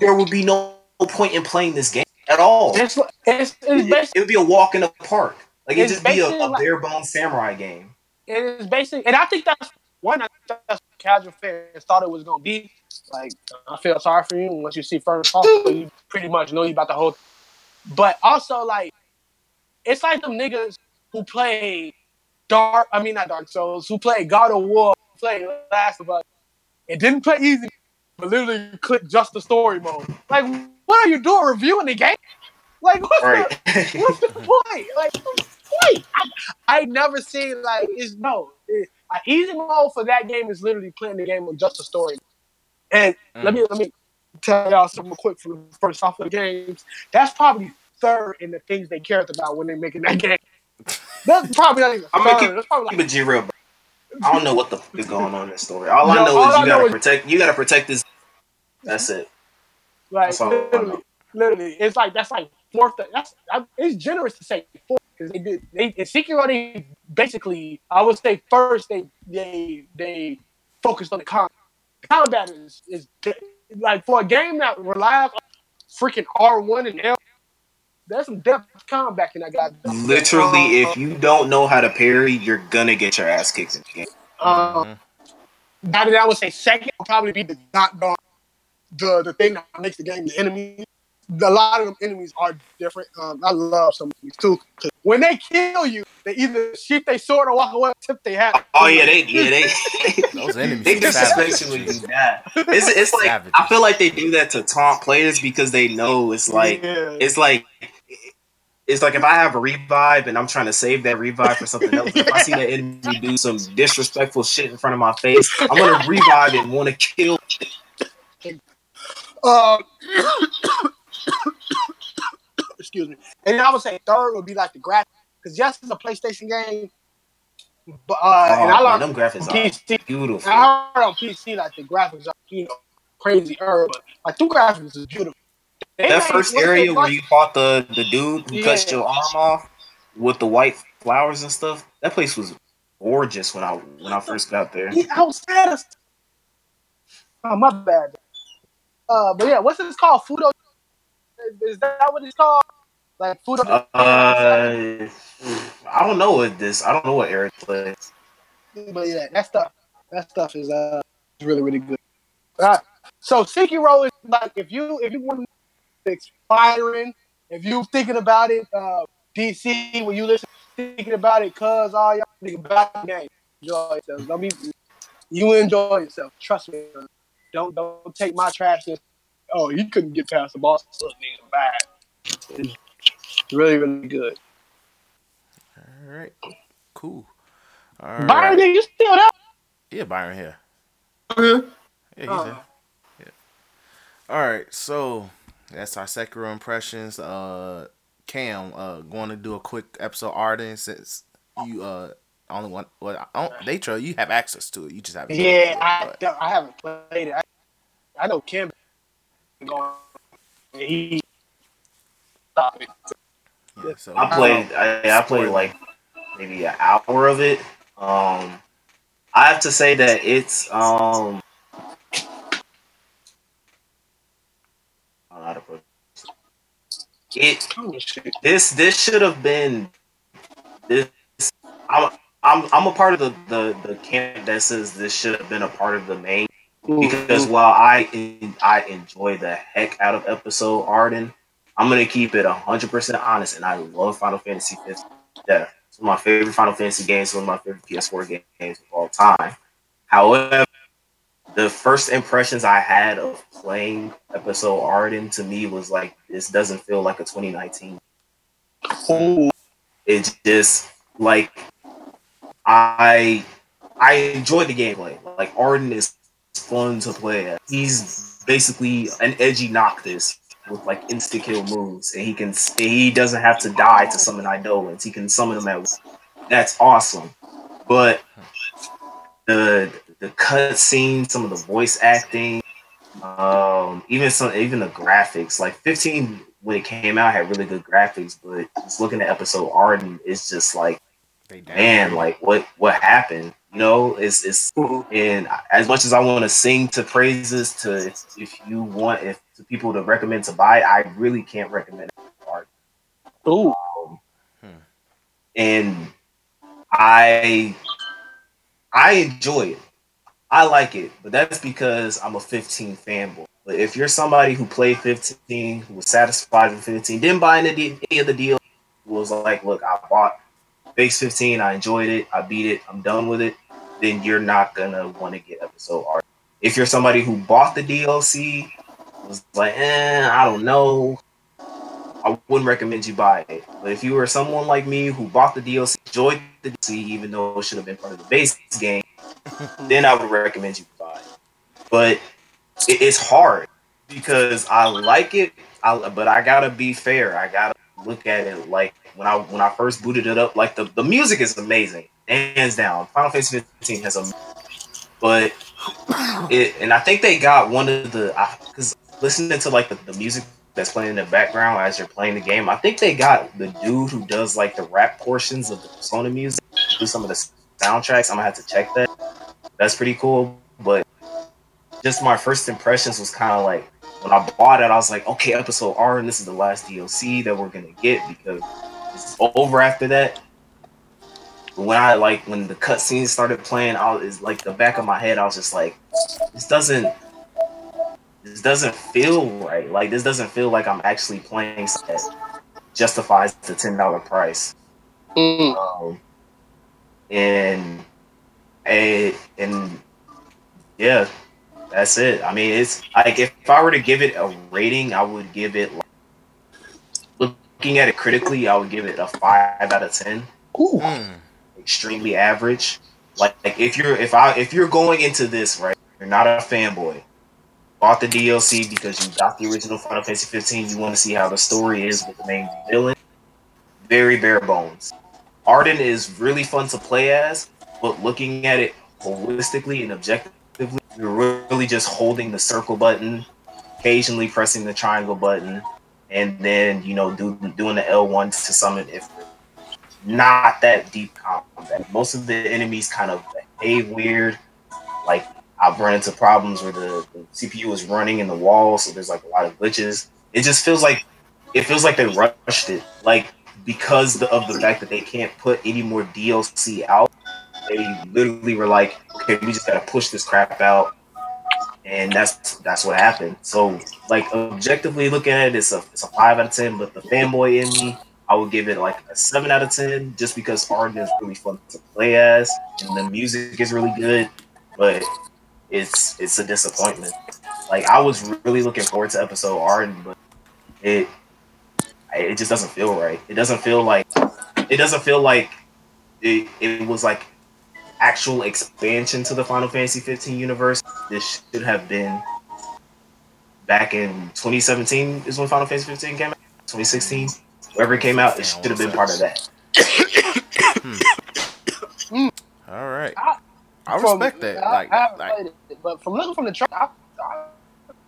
there would be no point in playing this game at all. It's it's, it's It, would be a walk in the park. Like it'd just be a, a bare bones samurai game. it is basically, and I think that's one. I think that's what casual fans thought it was gonna be. Like, I feel sorry for you. Once you see first off, you pretty much know you about the whole. But also, like, it's like them niggas who play Dark. I mean, not Dark Souls. Who play God of War, play Last of Us. It didn't play easy, but literally click just the story mode. Like, what are you doing? Reviewing the game? Like, what's Right. the what's the point? Like, what's the point? I, I never seen like it's no. It, an easy mode for that game is literally playing the game with just a story. And let mm. me let me tell y'all something quick from the first off of the games. That's probably third in the things they cared about when they're making that game. That's probably not even I'm gonna keep- That's probably Keep like it G real, bro. I don't know what the fuck is going on in this story. All I know all is I you know gotta is- protect. You gotta protect this. That's it. Like That's all I literally, know. literally, it's like that's like fourth. That's I, it's generous to say fourth because they did they in Sekiro they basically I would say first they they they focused on the combat. Combat is is like for a game that relies on freaking R one and L. There's some depth combat in that guy. Literally, if you don't know how to parry, you're gonna get your ass kicked in the game. um, Mhm. That I would say second would probably be the not dog, the the thing that makes the game the enemy. A lot of them enemies are different. Um, I love some of these too. 'cause When they kill you, they either sheath their sword or walk away, tip they hat. Oh yeah, they yeah they Those enemies they are disrespect savages. you when you do that. It's it's like Savages. I feel like they do that to taunt players because they know it's like yeah. it's like it's like if I have a revive and I'm trying to save that revive for something else, if I see that enemy do some disrespectful shit in front of my face, I'm gonna revive and want to kill. Um, excuse me. And I would say third would be like the graphics, because yes, it's a PlayStation game. But uh, Oh, and I man, learned them graphics are PC. beautiful. I heard on PC like the graphics are you know crazy, herb, but like the graphics is beautiful. They That first area where you fought the the dude who cut your arm off with the white flowers and stuff, that place was gorgeous when I when I first got there. Yeah, I was sad. as- Oh my bad. Uh, but yeah, what's this called? Fudo. Is, that what it's called? Like Fudo. Uh, I don't know what this. I don't know what Eric plays. but yeah, that stuff. That stuff is uh is really really good. All right. So Sekiro is like if you if you want to expiring, if you thinking about it, uh, DC when you listen thinking about it, cause all y'all think about the game, enjoy yourself. Don't be you enjoy yourself. Trust me. Don't don't take my trash. and, Oh, he couldn't get past the boss. Look, nigga, bad. It's really really good. All right. Cool. All Byron, right. you still there? Yeah, Byron here. Okay. Yeah, he's Oh. there. Yeah. All right, so that's our Sekiro impressions. Uh, Cam, uh, going to do a quick episode Ardyn since you uh only one. well, I don't, they try you have access to it. You just haven't. Yeah, I, I haven't played it. I, I know Kim I played. I, I played like maybe an hour of it. Um, I have to say that it's um. It. This this should have been this I'm I'm I'm a part of the, the the camp that says this should have been a part of the main because while I I enjoy the heck out of episode Ardyn, I'm gonna keep it hundred percent honest, and I love Final Fantasy 15. Yeah, it's one of my favorite Final Fantasy games, one of my favorite PS4 games of all time. However, the first impressions I had of playing episode Ardyn to me was like this doesn't feel like a 2019 Oh, it's just like I I enjoy the gameplay. Like Ardyn is fun to play. at. He's basically an edgy Noctis with like insta kill moves, and he can he doesn't have to die to summon Eidolons. He can summon them at. That's awesome. But the the cut scene, some of the voice acting, um, even some even the graphics, like 15 when it came out had really good graphics, but just looking at episode Ardyn, it's just like man, like what what happened? You know, it's it's and as much as I want to sing to praises to if, if you want if to people to recommend to buy, I really can't recommend it. Ooh. Um, hmm. and I I enjoy it. I like it, but that's because I'm a 15 fanboy. But if you're somebody who played 15, who was satisfied with 15, didn't buy any, any of the deal, was like, look, I bought base 15, I enjoyed it, I beat it, I'm done with it, then you're not gonna want to get episode art. If you're somebody who bought the DLC, was like, eh, I don't know, I wouldn't recommend you buy it. But if you were someone like me who bought the DLC, enjoyed the DLC, even though it should have been part of the base game, then I would recommend you buy it. But it's hard because I like it, I, but I gotta be fair. I gotta look at it like when I when I first booted it up. Like the, the music is amazing, hands down. Final Fantasy 15 has a, but it and I think they got one of the because listening to like the, the music that's playing in the background as you're playing the game. I think they got the dude who does like the rap portions of the Persona music, do some of the soundtracks. I'm gonna have to check that. That's pretty cool. But just my first impressions was kind of like when I bought it, I was like, okay, episode R, and this is the last DLC that we're gonna get because it's over after that. But when I like when the cutscenes started playing, I was like the back of my head, I was just like, this doesn't this doesn't feel right. Like this doesn't feel like I'm actually playing something that justifies the ten dollar price. Mm. Um, and and and yeah, that's it. I mean, it's like if I were to give it a rating, I would give it. Like, looking at it critically, I would give it a five out of ten. Ooh. Mm. Extremely average. Like, like if you're if I if you're going into this right, you're not a fanboy. Bought the DLC because you got the original Final Fantasy 15. You want to see how the story is with the main villain. Very bare bones. Ardyn is really fun to play as, but looking at it holistically and objectively, you're really just holding the circle button, occasionally pressing the triangle button, and then you know do, doing the L1 to summon if not that deep combat. Most of the enemies kind of behave weird. Like I've run into problems where the, the CPU is running in the wall, so there's like a lot of glitches. It just feels like it feels like they rushed it, like because of the fact that they can't put any more DLC out. They literally were like, okay, we just gotta push this crap out, and that's that's what happened. So, like objectively looking at it, it's a it's a five out of ten. But the fanboy in me, I would give it like a seven out of ten, just because Ardyn is really fun to play as, and the music is really good. But it's it's a disappointment. Like I was really looking forward to episode Ardyn, but it it just doesn't feel right. It doesn't feel like it doesn't feel like it, it was like actual expansion to the Final Fantasy 15 universe. This should have been back in 2017 is when Final Fantasy 15 came out. 2016, wherever it came out, it should have been part of that. Hmm. Hmm. All right. I- I From- respect that. I, Like, I like it, but from looking from the trailer, I, I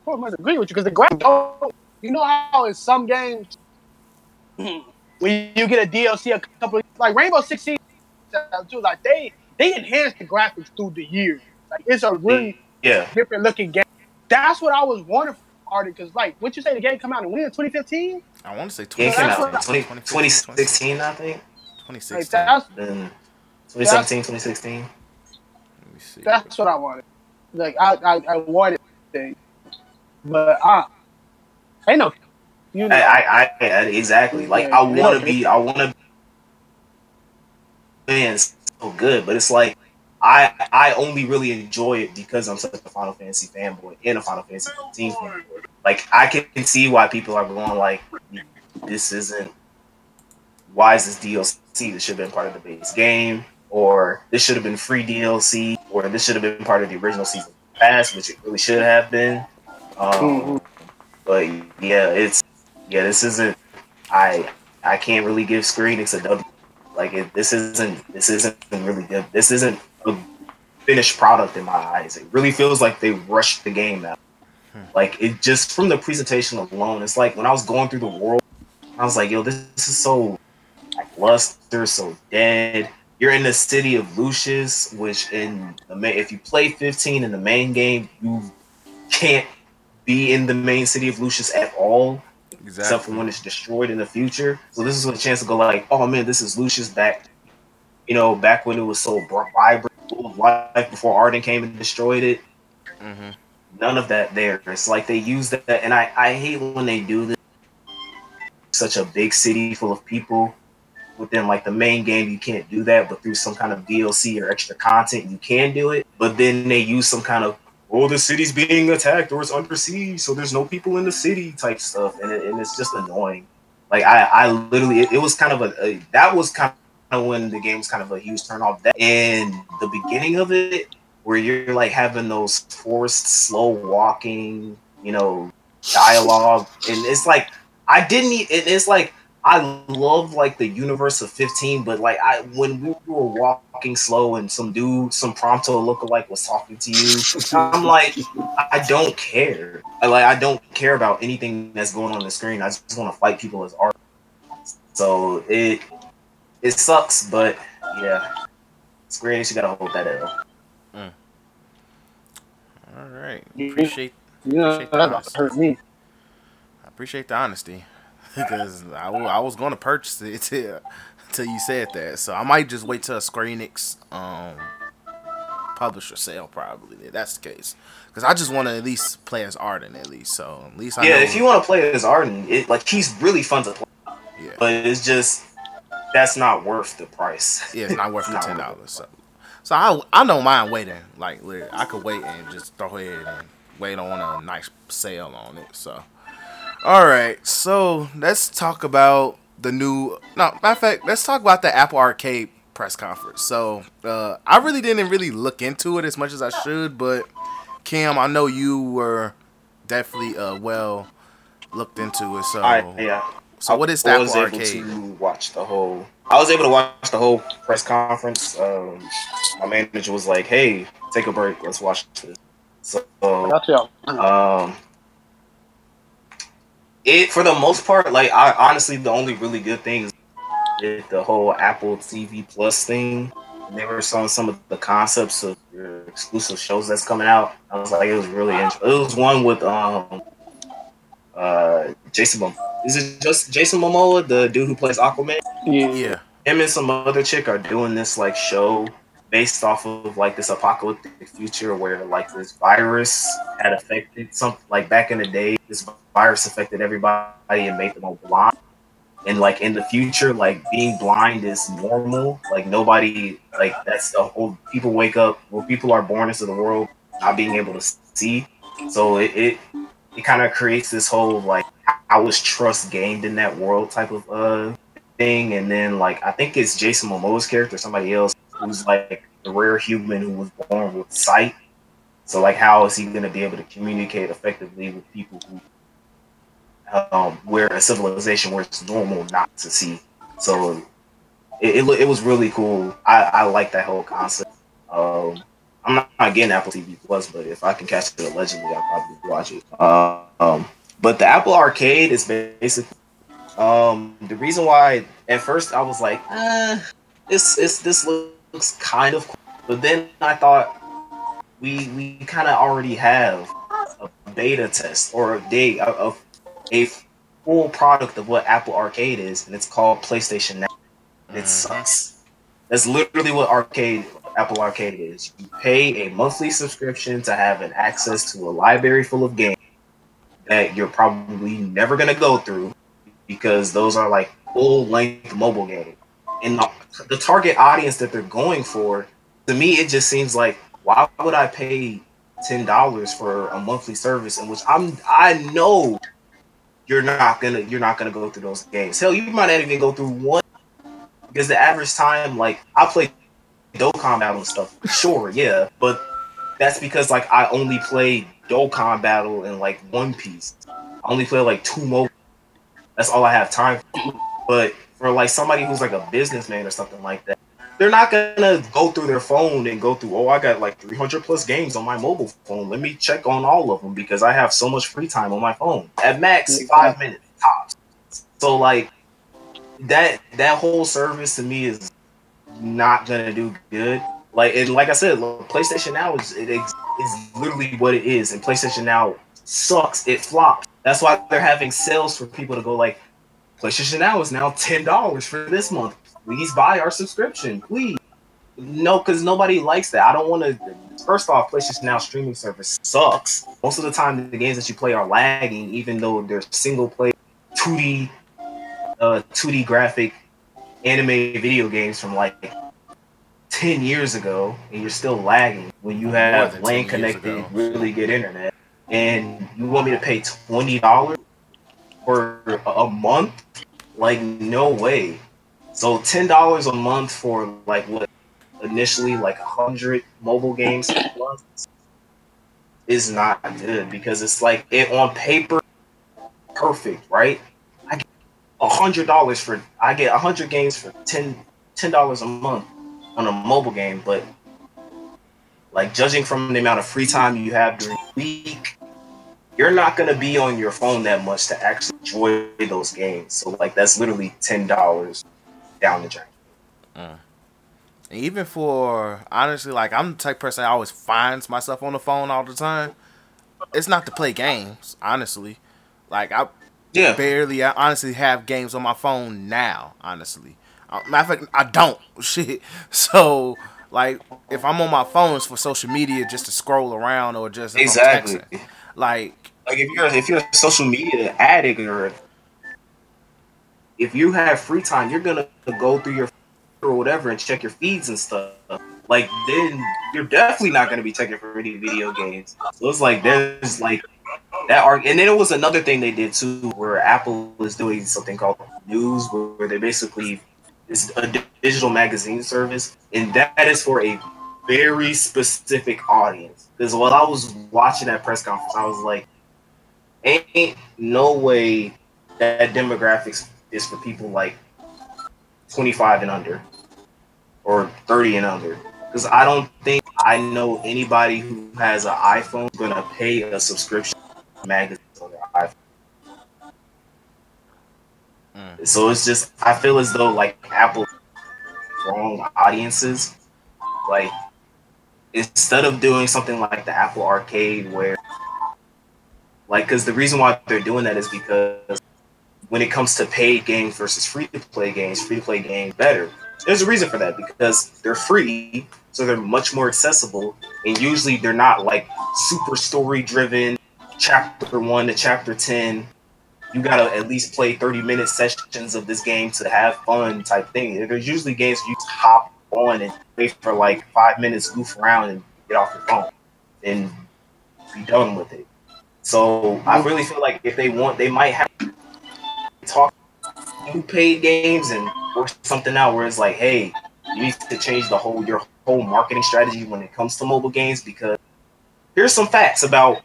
pretty much agree with you because the graphics. don't- You know how in some games, when you get a DLC a couple, like Rainbow Six Siege, too, like they they enhance the graphics through the years. Like it's a really Yeah, different looking game. That's what I was wondering, Artie, because like, what you say the game come out and win in when 2015? I want to say it came out 20, 20, 2016, I think. Like that's Then 2017, 2016. Let me see. that's what I wanted. Like I I, I wanted thing, but I ain't no, you know. I, I, I, I exactly. Like I want to be, I want to. Man, so good, but it's like I, I only really enjoy it because I'm such a Final Fantasy fanboy and a Final Fantasy 15 fanboy. Like I can see why people are going like, this isn't. Why is this DLC? This should have been part of the base game, or this should have been free DLC, or this should have been part of the original season pass, which it really should have been. Um, Mhm. but yeah, it's yeah, this isn't. I I can't really give Square Enix a W. Like it, this isn't this isn't really good. This isn't a finished product in my eyes. It really feels like they rushed the game out. Hmm. Like it just from the presentation alone, it's like when I was going through the world, I was like, yo, this, this is so like luster, so dead. You're in the city of Lucis, which in the main, if you play 15 in the main game, you can't be in the main city of Lucis at all. except for when it's destroyed in the future. So this is a chance to go like, oh man, this is Lucis back. You know, back when it was so vibrant, of life before Ardyn came and destroyed it. Mm-hmm. None of that there. It's like they use that, and I I hate when they do this. Such a big city full of people. Within like the main game, you can't do that, but through some kind of DLC or extra content, you can do it. But then they use some kind of oh, the city's being attacked or it's under siege, so there's no people in the city type stuff, and, it, and it's just annoying. Like I, I literally, it, it was kind of a, a, that was kind of when the game was kind of a huge turn off. That and the beginning of it, where you're like having those forced slow walking, you know, dialogue, and it's like I didn't. It, it's like I love like the universe of 15, but like I when we were walking slow and some dude, some Prompto lookalike was talking to you, I'm like, I don't care. I, like I don't care about anything that's going on the screen. I just want to fight people as art. So it it sucks, but yeah, Square Enix, you gotta hold that L. Mm. All right, appreciate. Yeah, appreciate that hurt me. I appreciate the honesty because I, I was going to purchase it till, till you said that. So I might just wait till a Square Enix um, publisher sale probably. That's the case. Because I just want to at least play as Ardyn at least. So at least I yeah. know. If you want to play as Ardyn, it like he's really fun to play. Yeah. But it's just that's not worth the price. Yeah, it's not worth the ten dollars. So, so I I don't mind waiting. Like I could wait and just throw ahead and wait on a nice sale on it. So. All right, so let's talk about the new. No, matter of fact, let's talk about the Apple Arcade press conference. So uh, I really didn't really look into it as much as I should, but Kim, I know you were definitely uh, well looked into it. So I, yeah. So what is that I Apple was Arcade? able to watch the whole. I was able to watch the whole press conference. Um, my manager was like, "Hey, take a break. Let's watch this." So, um, it for the most part, like I honestly, the only really good thing is the whole Apple TV Plus thing. They were showing some of the concepts of your exclusive shows that's coming out. I was like, it was really interesting. It was one with um, uh, Jason. Mom- is it just Jason Momoa, the dude who plays Aquaman? Yeah. yeah, him and some other chick are doing this like show based off of like this apocalyptic future where like this virus had affected some like back in the day this virus affected everybody and made them all blind and like in the future like being blind is normal like nobody like that's the whole people wake up well people are born into the world not being able to see so it it, it kind of creates this whole like how was trust gained in that world type of uh thing and then like i think it's jason momoa's character somebody else who's like the rare human who was born with sight. So like, how is he going to be able to communicate effectively with people who, um, where a civilization where it's normal not to see? So it, it, it was really cool. I, I like that whole concept. Um, I'm not, not getting Apple TV Plus, but if I can catch it allegedly, I'll probably watch it. Uh, um, but the Apple Arcade is basically um, the reason why at first I was like, uh, this is this looks kind of cool. But then I thought we we kind of already have a beta test or a day of a full product of what Apple Arcade is, and it's called PlayStation Now. It sucks. That's literally what arcade Apple Arcade is. You pay a monthly subscription to have an access to a library full of games that you're probably never gonna go through because those are like full length mobile games. And the, the target audience that they're going for, to me, it just seems like why would I pay ten dollars for a monthly service in which I'm I know you're not gonna you're not gonna go through those games. Hell, you might not even go through one because the average time, like I play Dokkan Battle and stuff, sure, yeah, but that's because like I only play Dokkan Battle and like One Piece. I only play like two mobile. That's all I have time for. But for like somebody who's like a businessman or something like that, they're not gonna go through their phone and go through. Oh, I got like 300 plus games on my mobile phone. Let me check on all of them because I have so much free time on my phone. At max, five minutes tops. So like that that whole service to me is not gonna do good. Like and like I said, PlayStation Now is it is, literally what it is, and PlayStation Now sucks. It flops. That's why they're having sales for people to go like, PlayStation Now is now ten dollars for this month. Please buy our subscription, please. No, because nobody likes that. I don't want to. First off, PlayStation Now streaming service sucks. Most of the time, the games that you play are lagging, even though they're single play, 2D, uh, 2D graphic anime video games from like 10 years ago, and you're still lagging when you have 10 connected, really good internet, and you want me to pay twenty dollars for a a month? Like, no way. So ten dollars a month for like what initially like a hundred mobile games is not good because it's like it on paper perfect, right? Hundred dollars for I get hundred games for ten ten dollars a month on a mobile game, but like judging from the amount of free time you have during the week, you're not gonna be on your phone that much to actually enjoy those games. So like that's literally ten dollars down the drain. Mm. And even for honestly, like I'm the type person that always finds myself on the phone all the time. It's not to play games, honestly. Like I Yeah. barely, I honestly have games on my phone now. Honestly, uh, matter of fact, I don't. Shit. So like, if I'm on my phone, it's for social media, just to scroll around or just Exactly. texting. Like, Like if you're if you're a social media addict or if you have free time, you're gonna go through your or whatever and check your feeds and stuff. Like then you're definitely not gonna be checking for any video games. So it's like there's like that arg and then it was another thing they did too where Apple was doing something called news where they basically it's a digital magazine service and that is for a very specific audience. Because while I was watching that press conference, I was like, ain't no way that demographics is for people like 25 and under or 30 and under. Because I don't think I know anybody who has an iPhone gonna pay a subscription magazines on their iPhone. Mm. So it's just I feel as though like Apple wrong audiences. Like instead of doing something like the Apple Arcade where like because the reason why they're doing that is because when it comes to paid games versus free to play games, free to play games better. There's a reason for that because they're free, so they're much more accessible, and usually they're not like super story driven, chapter one to chapter ten. You gotta at least play 30 minute sessions of this game to have fun type thing. There's usually games you hop on and wait for like five minutes, goof around, and get off your phone and be done with it. So I really feel like if they want, they might have to talk to paid games and work something out where it's like, hey, you need to change the whole your whole marketing strategy when it comes to mobile games because here's some facts about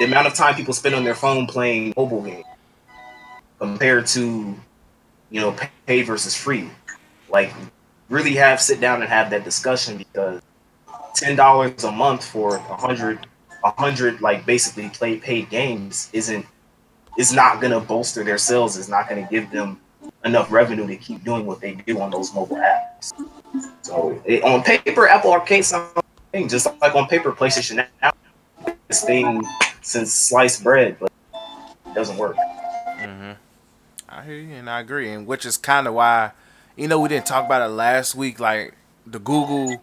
the amount of time people spend on their phone playing mobile games compared to you know pay versus free. Like really have sit down and have that discussion because ten dollars a month for a hundred a hundred like basically play paid games isn't is not gonna bolster their sales, is not gonna give them enough revenue to keep doing what they do on those mobile apps. So it, on paper, Apple Arcade sounds just like on paper, PlayStation Now this thing since sliced bread, but it doesn't work. Mm-hmm. I hear you and I agree, and which is kind of why, you know, we didn't talk about it last week. Like the Google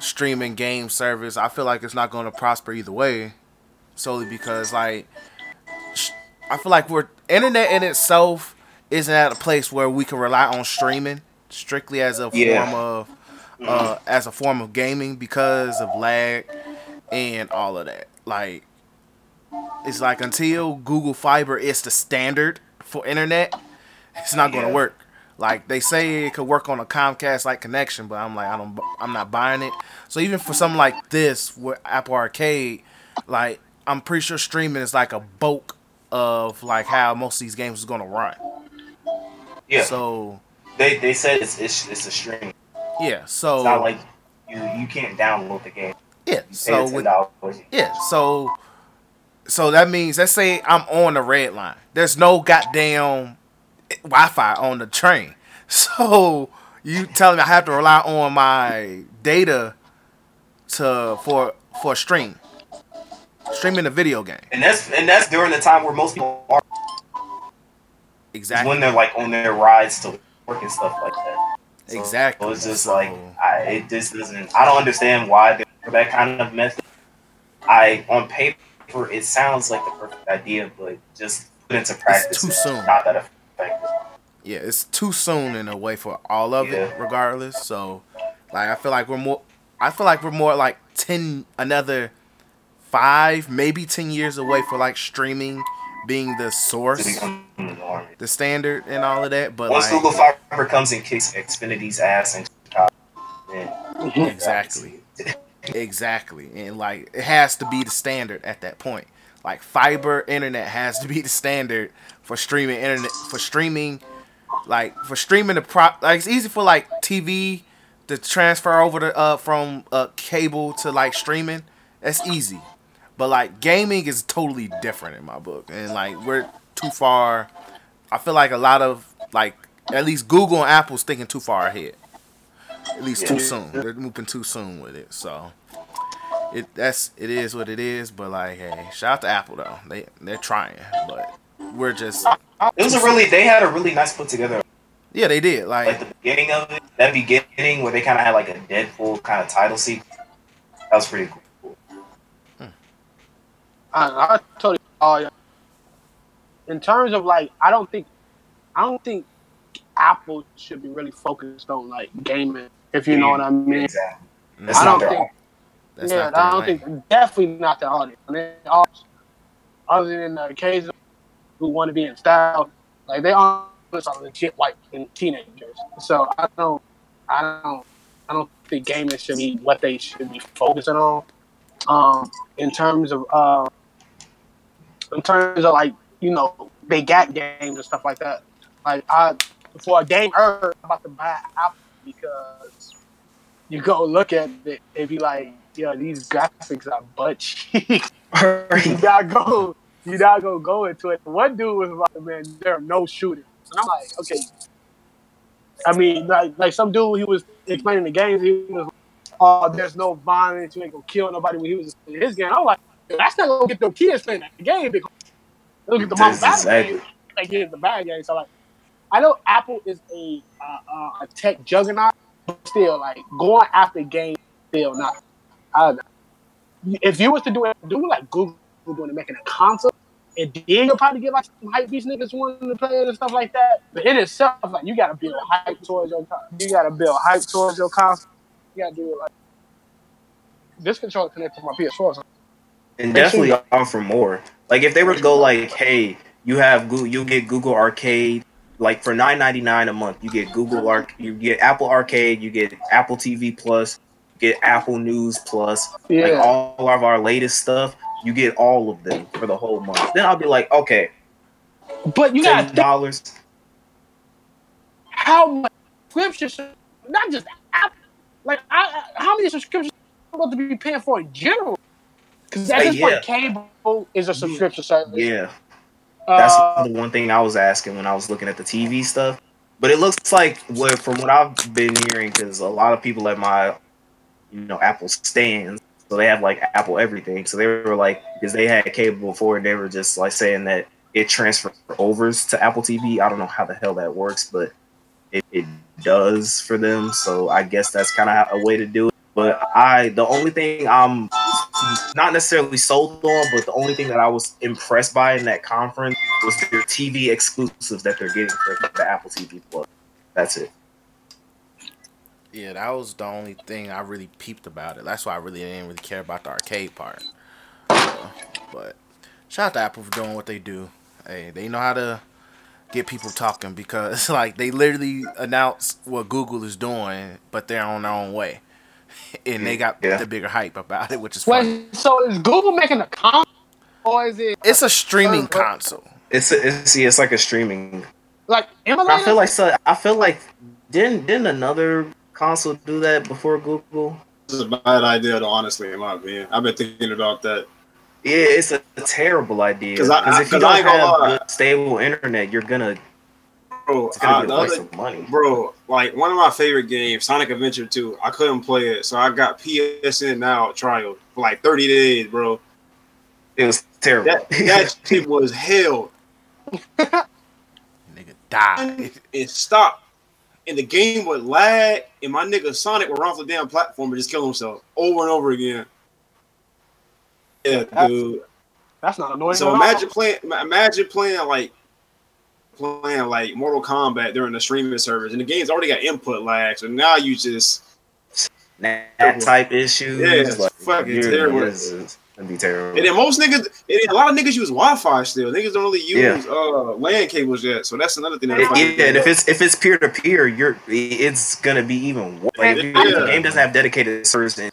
streaming game service, I feel like it's not going to prosper either way, solely because like I feel like we're internet in itself isn't at a place where we can rely on streaming strictly as a Yeah. form of uh, as a form of gaming because of lag and all of that. Like it's like until Google Fiber is the standard for internet, it's not going to Yeah. work. Like they say it could work on a Comcast like connection, but I'm like I don't I'm not buying it. So even for something like this with Apple Arcade, like I'm pretty sure streaming is like a bulk of like how most of these games is going to run. Yeah, So they, they said it's, it's it's a stream. yeah, so It's not like you you can't download the game. yeah, so with $10. Yeah, so so that means let's say I'm on the red line. There's no goddamn Wi-Fi on the train. So you telling me I have to rely on my data to for for stream. streaming a video game. And that's and that's during the time where most people are Exactly. when they're like on their rides to work and stuff like that. So- Exactly. So it's just like I it just doesn't. I don't understand why that kind of method. I on paper it sounds like the perfect idea, but just put into practice, too soon. Not that effective. yeah, it's too soon in a way for all of it, regardless. So, like, I feel like we're more. I feel like we're more like ten, another five, maybe ten years away for like streaming being the source, the standard, and all of that. But Once like, Google Fiber comes and kicks Xfinity's ass and then exactly, exactly, and like it has to be the standard at that point. Like fiber internet has to be the standard for streaming internet for streaming like for streaming the prop like it's easy for like TV to transfer over to uh from uh cable to like streaming. That's easy. But like gaming is totally different in my book. And like we're too far I feel like a lot of like at least Google and Apple's thinking too far ahead. At least too soon. They're moving too soon with it. So it that's it is what it is, but like hey, shout out to Apple though. They they're trying, but we're just it was a really they had a really nice put together yeah, they did. like Like the beginning of it. That beginning where they kind of had like a Deadpool kind of title sequence. That was pretty cool. Hmm. I, I totally. Oh yeah. In terms of like, I don't think, I don't think Apple should be really focused on like gaming. If you know what I mean. Exactly. That's I don't their think. that's yeah, not I don't lane. think definitely not the audience. I mean, other than the occasion who want to be in style, like they are are legit white and teenagers. So I don't, I don't, I don't think gaming should be what they should be focusing on. Um, in terms of, uh, in terms of like you know big gap games and stuff like that. Like I, for a game, I'm about to buy Apple because you go look at it and be like, yo, these graphics are butt cheap. you gotta go, you gotta go go into it. One dude was like, man, there are no shooters. And I'm like, okay. I mean, like, like some dude, he was explaining the games. He was, oh, there's no violence. You ain't gonna kill nobody when he was in his game. I'm like, that's not gonna get them kids playing that game because look at the mom That's battle exactly. game. Like, get the bad game. So like, I know Apple is a uh, uh, a tech juggernaut, but still, like going after games, still not. I don't know. If you was to do it, do like Google doing it, making a console, and then you'll probably get like some hype beast niggas wanting to play it and stuff like that. But in itself, like you gotta build hype towards your, you gotta build hype towards your console. You gotta do it like this controller connected to my PS4. So and definitely offer more. Like if they were to go like, hey, you have Google, you get Google Arcade. Like for nine ninety nine a month, you get Google Arc, you get Apple Arcade, you get Apple TV Plus, you get Apple News Plus, like all of our latest stuff. You get all of them for the whole month. Then I'll be like, okay, but you ten dollars. how much subscriptions, not just Apple, like I, I- how many subscriptions I'm about to be paying for in general? Because at this point, cable is a subscription service. Yeah, that's Uh, the one thing I was asking when I was looking at the TV stuff. But it looks like what from what I've been hearing, because a lot of people at my, you know, Apple stands, so they have like Apple everything. So they were like, because they had cable before, they were just like saying that it transfers overs to Apple TV. I don't know how the hell that works, but it, it does for them. So I guess that's kind of a way to do it. But I, the only thing I'm not necessarily sold on, but the only thing that I was impressed by in that conference was their TV exclusives that they're getting for the Apple TV Plus. That's it. Yeah, that was the only thing I really peeped about it. That's why I really didn't really care about the arcade part. So, but shout out to Apple for doing what they do. Hey, they know how to get people talking because like they literally announce what Google is doing, but they're on their own way, and they got Yeah. the bigger hype about it, which is funny. Wait, so is Google making a console, or is it It's a streaming Uh, console. It's it's yeah, it's like a streaming. like I feel like so. I feel like didn't didn't another console do that before Google? This is a bad idea, though, honestly, in my opinion. I've been thinking about that. Yeah, it's a, terrible idea 'Cause because if you don't have lie. good, stable internet, you're gonna Bro, it's gonna uh, be a waste other, of money. bro, like one of my favorite games, Sonic Adventure 2, I couldn't play it. So I got PSN now trial for like 30 days, bro. It was terrible. That that shit was hell. Nigga died. It stopped. And the game would lag, and my nigga Sonic would run off the damn platform and just kill himself over and over again. Yeah, That's- dude. That's not annoying. So at all. imagine playing, imagine playing like playing like Mortal Kombat during the streaming service, and the game's already got input lag. So now you just that type issues. Yeah, it's like, fucking terrible. it's- it's gonna be terrible. and then most niggas, and then a lot of niggas use Wi-Fi still. Niggas don't really use Yeah. uh LAN cables yet. So that's another thing. That Yeah, and if it's if it's peer to peer, you're it's gonna be even worse. Like if Yeah. the game doesn't have dedicated servers, and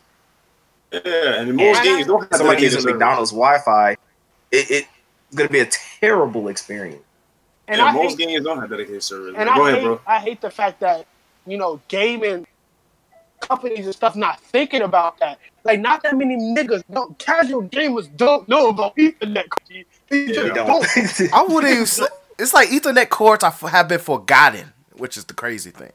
yeah, and most And games don't have somebody dedicated using. McDonald's Wi-Fi, it, it's gonna be a terrible experience. And yeah, I most hate, games don't have dedicated servers. and man. Go I ahead, hate, bro. I hate the fact that you know gaming companies and stuff not thinking about that. Like, not that many niggas, no casual gamers don't know about Ethernet. They just Yeah. We don't. don't. I wouldn't even. Say, it's like Ethernet cords I f- have been forgotten, which is the crazy thing.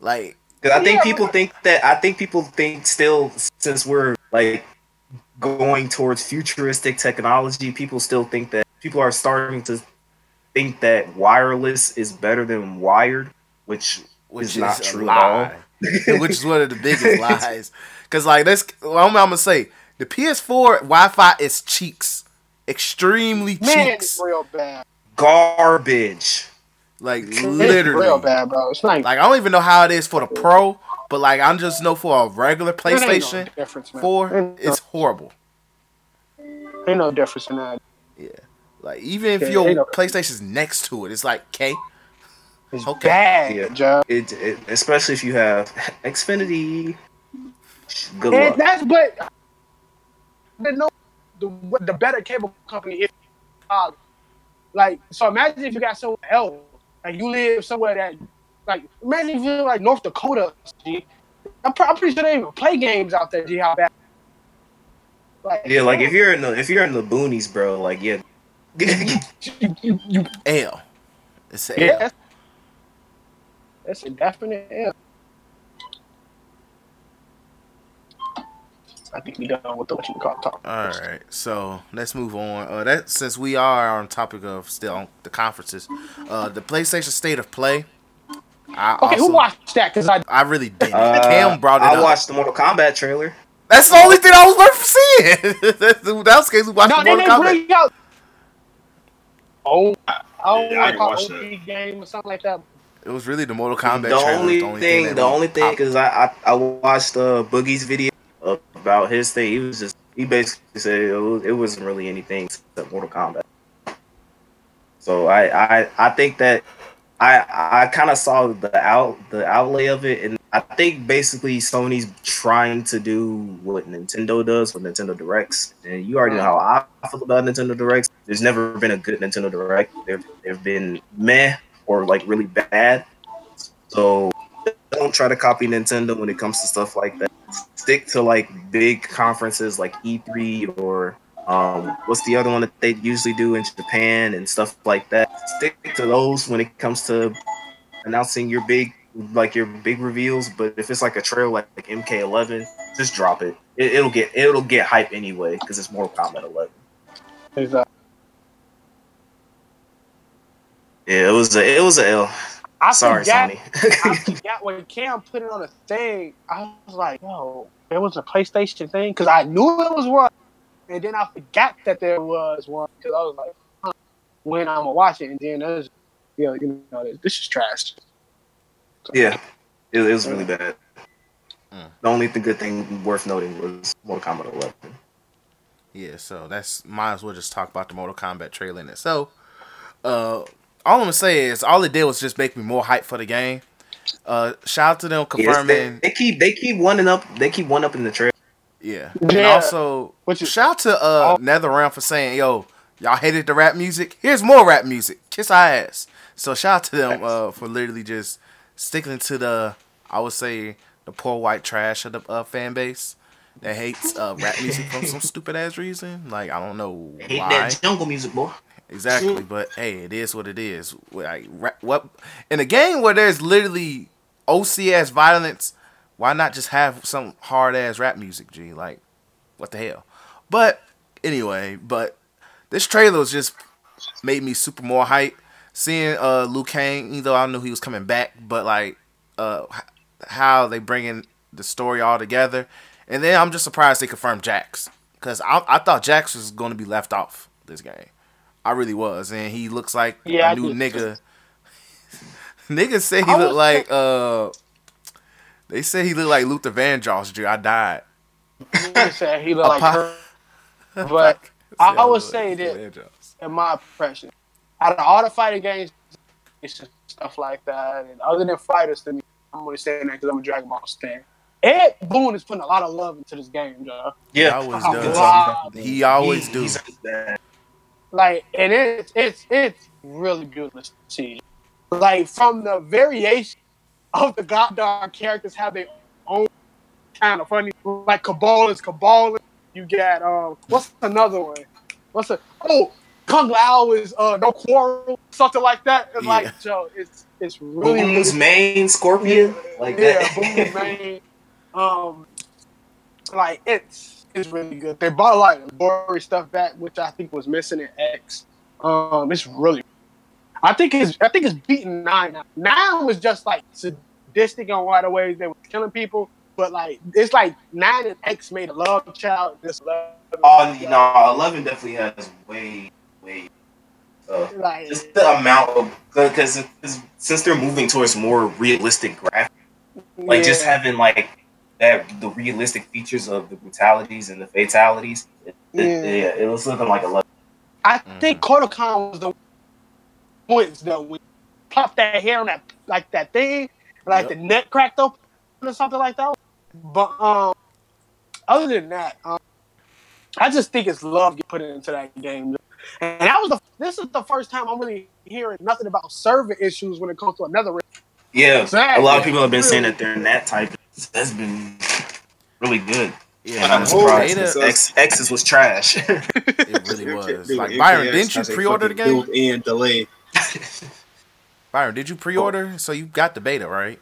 Like, Because I think Yeah, people think that I think people think still since we're like going towards futuristic technology, people still think that people are starting to think that wireless is better than wired, which which is is not a true at all. which is one of the biggest lies. Cause like that's well, I'm, I'm gonna say the PS4 Wi-Fi is cheeks, extremely Man, cheeks. it's real bad. Garbage. Like It's real literally. bad, bro. It's like, Like I don't even know how it is for the Pro, but like I'm just know for a regular it ain't no PlayStation 4, no- it's horrible. ain't no difference in that. Yeah. Like even if Yeah, your ain't no- PlayStation's next to it, it's like okay. It's Okay. bad, Yeah. Joe. It, it especially if you have Xfinity. Good And luck. that's but the no the the better cable company is uh, like so imagine if you got somewhere else like you live somewhere that like imagine if you live like North Dakota G. I'm, pr- I'm pretty sure they even play games out there G how bad like Yeah, like if you're in the if you're in the boonies, bro, like yeah. You, you, you L. It's a yeah L. that's, that's a definite L. I think we done with the what you call talk. All right, so let's move on. Uh, that since we are on topic of still on the conferences, uh, the PlayStation State of Play. I Okay, also, who watched that? Because I I really didn't. Uh, Cam brought it I up. watched the Mortal Kombat trailer. That's the only thing I was worth seeing. That's the- that was the case we watched No, the they Mortal didn't Kombat. bring out. Oh, oh, Yeah, I didn't call watch OP game or something like that. It was really the Mortal Kombat the trailer. only, the only thing, that the only thing, because I, I I watched uh, Boogie's video about his thing. He was just he basically said it, was, it wasn't really anything except Mortal Kombat. So I I, I think that I I kind of saw the out the outlay of it, and I think basically Sony's trying to do what Nintendo does with Nintendo Directs, and you already know how I feel about Nintendo Directs. There's never been a good Nintendo Direct. There have been meh or like really bad. So don't try to copy Nintendo when it comes to stuff like that. Stick to like big conferences like E3 or um, what's the other one that they usually do in Japan and stuff like that. Stick to those when it comes to announcing your big like your big reveals. But if it's like a trail like, like MK11, just drop it. it. It'll get it'll get hype anyway because it's Mortal Kombat 11. Is, uh, Yeah, it was a it was a L. I Sorry, forgot, Sony. I forgot when Cam put it on a thing. I was like, "Yo, there was a PlayStation thing," because I knew it was one, and then I forgot that there was one because I was like, huh, "When I'm gonna watch it?" And then there's, you know, you know, this is trash. Yeah, it, it was really bad. Mm. The only th- good thing worth noting was Mortal Kombat 11. Yeah, so that's might as well just talk about the Mortal Kombat trailer in itself. Uh, all I'm gonna say is all it did was just make me more hype for the game. Uh, shout out to them Yes, they, confirming. they keep they keep one up they keep one up in the trailer. Yeah, and also Which is- shout out to uh Oh. NetherRealm for saying, "Yo, y'all hated the rap music. Here's more rap music. Kiss our ass." So shout out to them uh for literally just sticking to the I would say the poor white trash of the uh, fan base that hates uh, rap music from some stupid ass reason. Like I don't know Hate why. that jungle music, boy. Exactly, but hey, it is what it is. Like what in a game where there's literally OCS violence, why not just have some hard ass rap music? G, like what the hell? But anyway, but this trailer was just made me super more hype. Seeing uh Liu Kang, even though I knew he was coming back, but like uh how they bringing the story all together, and then I'm just surprised they confirmed Jax because I I thought Jax was going to be left off this game. I really was, and he looks like Yeah, I new did. nigga. Niggas say he looked like uh. They say he looked like Luther Vandross. Dude, I died. He said he looked like her. But I, I would say that in my impression, out of all the fighting games, it's just stuff like that. And other than fighters, to me, I'm only saying that because I'm a Dragon Ball fan. Ed Boon is putting a lot of love into this game, Joe. He Yeah, always Oh, does. wow. He always He- do. he's bad. Like, and it's it's it's really beautiful to see. Like from the variation of the God Goddard characters have their own kind of funny. Like Kabal is Kabal. You got um, what's another one? What's a oh Kung Lao is uh no quarrel something like that. It's Yeah. like Joe, it's it's really Boon's main Scorpion, like yeah, that. Boom man. Um, like it's it's really good. They brought a lot of gory stuff back, which I think was missing in X. Um, it's really. I think it's I think it's beating nine. now. Nine was just like sadistic on a lot of ways. They were killing people, but like it's like nine and X made a love child. This love. Oh no, Eleven definitely has way, way. Uh, like just the amount of because since they're moving towards more realistic graphics, like just having like that the realistic features of the brutalities and the fatalities. It, it, Yeah. yeah, it was looking like a. I I think Kodokan was the points though. When you pop that hair on that like that thing, like Yep. the neck cracked open or something like that. But um, other than that, um, I just think it's love get put into that game. And that was the this is the first time I'm really hearing nothing about server issues when it comes to another. Yeah, Exactly. a lot of people have been saying that they're in that type. That's been really good. Yeah, I'm surprised. Beta, So- X, X's was trash. it really was. Like Byron, didn't you pre-order the game? Built-in delay. Byron, did you pre-order? So you got the beta, right?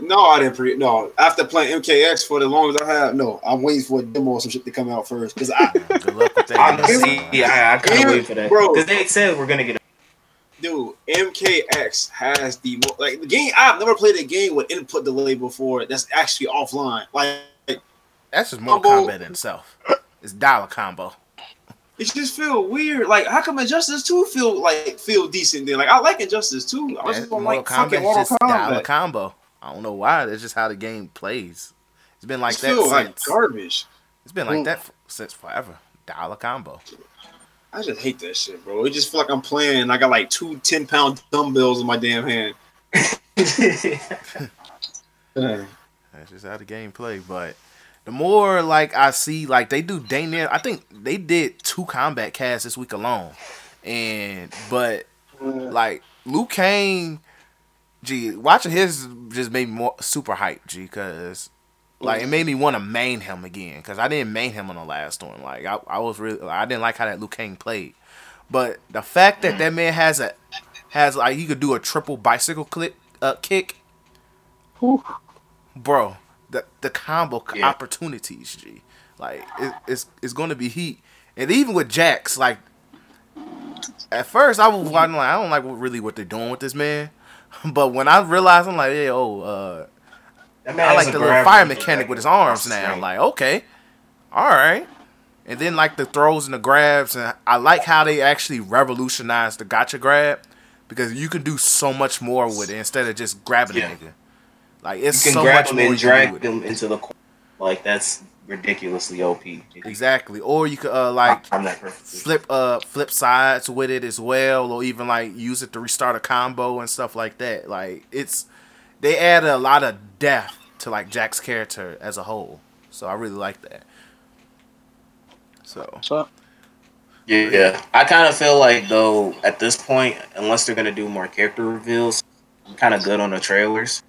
No, I didn't pre. No, after playing MKX for the longest I have, no, I'm waiting for a demo or some shit to come out first because I, Good luck with that. Honestly, I, I kind Yeah, of wait for that bro. because they said we're gonna get. A, dude, MKX has the mo- like the game. I've never played a game with input delay before. That's actually offline. Like That's just more Combo. combat in itself. It's dollar combo. It just feel weird. Like how come Injustice Two feel like feel decent? Then like I like Injustice Two. I That's just don't Mortal like fucking Kombat's Mortal just dollar Kombat. combo. I don't know why. That's just how the game plays. It's been like It that feel like since. garbage. It's been like Mm. that f- since forever. Dollar combo. I just hate that shit, bro. It just feel like I'm playing. and I got like two 10 pound dumbbells in my damn hand. That's just how the game play. But the more like I see, like they do dang near. I think they did two combat casts this week alone, and but like Liu Kang, gee, watching his just made me more super hype, G, because like it made me want to main him again, because I didn't main him on the last one. Like I, I was really, I didn't like how that Liu Kang played, but the fact that that man has a has like he could do a triple bicycle click uh, kick, Whew. bro. The the combo Yeah. opportunities, G, like it, it's it's going to be heat, and even with Jax, like at first I was watching like I don't like what, really what they're doing with this man, but when I realized I'm like, hey, oh, uh, I like the little fire mechanic with his arms now. screen. Like, okay, all right. And then like the throws and the grabs, and I like how they actually revolutionized the gotcha grab because you can do so much more with it instead of just grabbing Yeah. a nigga. Like you it's can so grab much him more and you can do drag with it. him into the corner. Like that's ridiculously OP. Exactly. Or you could uh like I'm that flip uh flip sides with it as well, or even like use it to restart a combo and stuff like that. Like it's they add a lot of depth to like Jax's character as a whole. So I really like that. So So Yeah, yeah. I kind of feel like though at this point, unless they're gonna do more character reveals, I'm kind of good on the trailers.